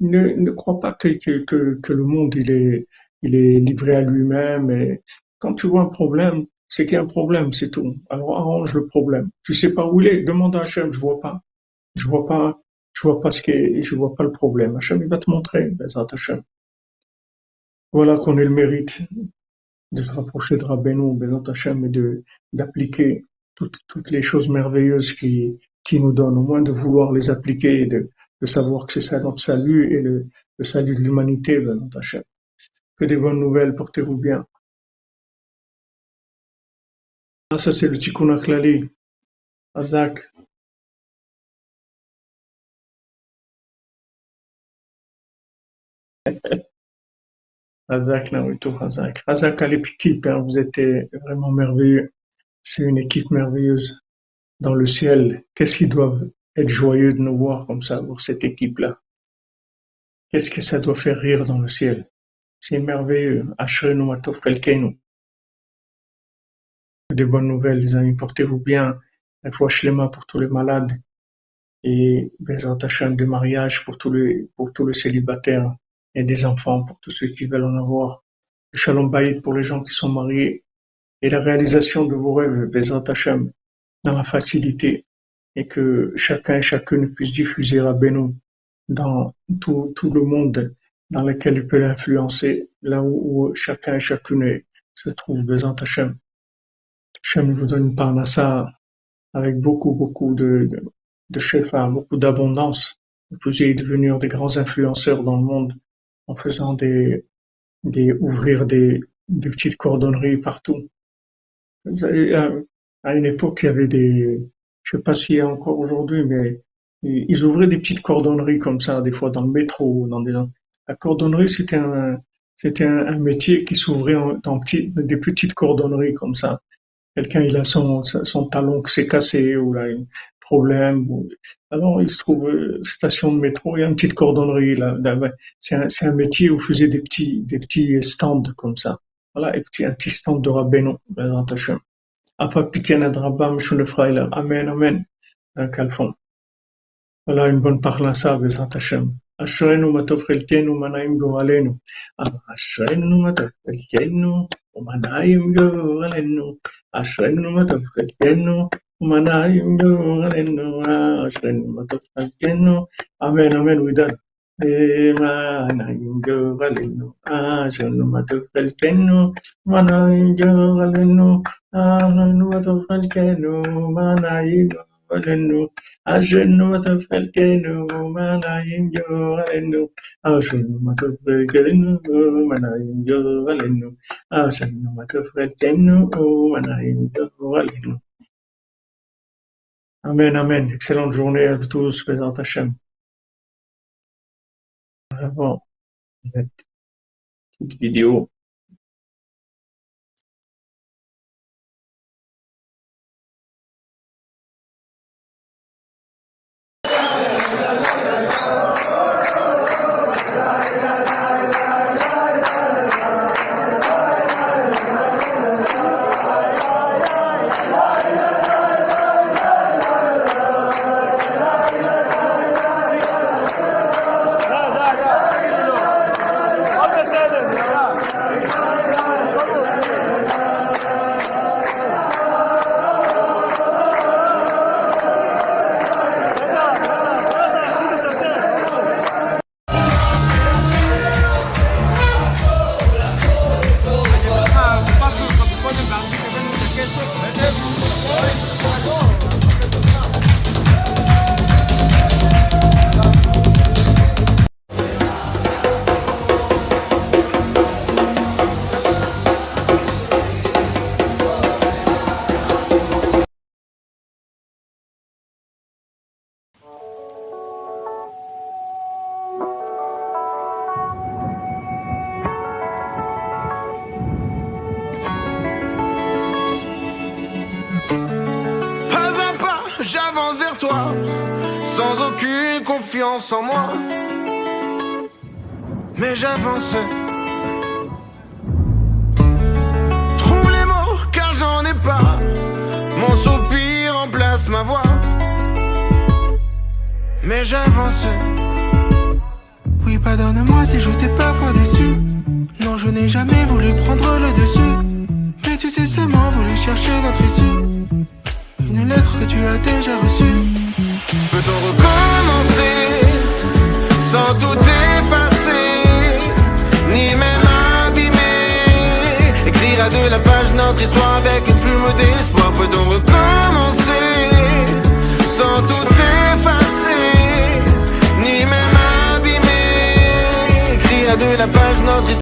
ne, crois pas que, que, que, le monde il est, il est livré à lui-même. Quand tu vois un problème, c'est qu'il y a un problème, c'est tout. Alors arrange le problème. Tu sais pas où il est, demande à Hachem, je vois pas. Je vois pas, je vois pas ce qui je vois pas le problème. Hachem, il va te montrer, Hachem. Voilà qu'on ait le mérite de se rapprocher de Rabbeinu, Bezat Hachem, et de, d'appliquer toutes, toutes les choses merveilleuses qui, nous donne, au moins de vouloir les appliquer et de, savoir que c'est ça notre salut et le, salut de l'humanité, ta chaîne. Que des bonnes nouvelles, portez-vous bien. Ah, ça c'est le Tikkun. Azak. Azak, Naruto, Azak. Azak à l'équipe, hein, vous êtes vraiment merveilleux. C'est une équipe merveilleuse dans le ciel, qu'est-ce qu'ils doivent être joyeux de nous voir comme ça, voir cette équipe-là? Qu'est-ce que ça doit faire rire dans le ciel? C'est merveilleux. Ashrenu Matov Des bonnes nouvelles, les amis. Portez-vous bien. La foi shlema pour tous les malades. Et Bezat Hashem de mariage pour tous les, pour tous les célibataires et des enfants pour tous ceux qui veulent en avoir. Le shalom bayit pour les gens qui sont mariés. Et la réalisation de vos rêves, Bezat Hashem dans la facilité et que chacun et chacune puisse diffuser à Benoît dans tout, tout le monde dans lequel il peut l'influencer, là où, chacun et chacune se trouve besoin Hachem. Hachem vous donne une ça avec beaucoup, beaucoup de, de, de beaucoup d'abondance. Vous pouvez devenir des grands influenceurs dans le monde en faisant des, ouvrir des, petites cordonneries partout. À une époque, il y avait des, je sais pas s'il y a encore aujourd'hui, mais ils ouvraient des petites cordonneries comme ça, des fois dans le métro, dans des, la cordonnerie, c'était un, c'était un, métier qui s'ouvrait dans des petites cordonneries comme ça. Quelqu'un, il a son, son talon qui s'est cassé ou là, problème. Alors, il se trouve, euh, station de métro, il y a une petite cordonnerie là. C'est un, c'est un métier où vous faisiez des petits, des petits stands comme ça. Voilà, un petit, un petit stand de rabbin, présentation. Afa Piken Adrabam Shunefrailer. Amen, Amen. Donc, fond. Voilà une bonne parnassa, Bezat Hashem. אשרינו מה טוב חלקנו ומה נעים גורלנו. אשרינו מה טוב חלקנו ומה נעים גורלנו. אשרינו מה טוב חלקנו ولا عشر وتسكن أمين أمين ودر ما نعيم جغلن عشر وتسكن ما نعيم جغلن آمن وتسكن ما نعيم جغلن عشر وتسكن ما نعيم جغلن عشر وتسكن ما نعيم جغلن عشر وتسكن Amen, Amen. Excellente journée à tous, Bézant Hachem. Avant cette petite vidéo. Yeah, yeah, yeah.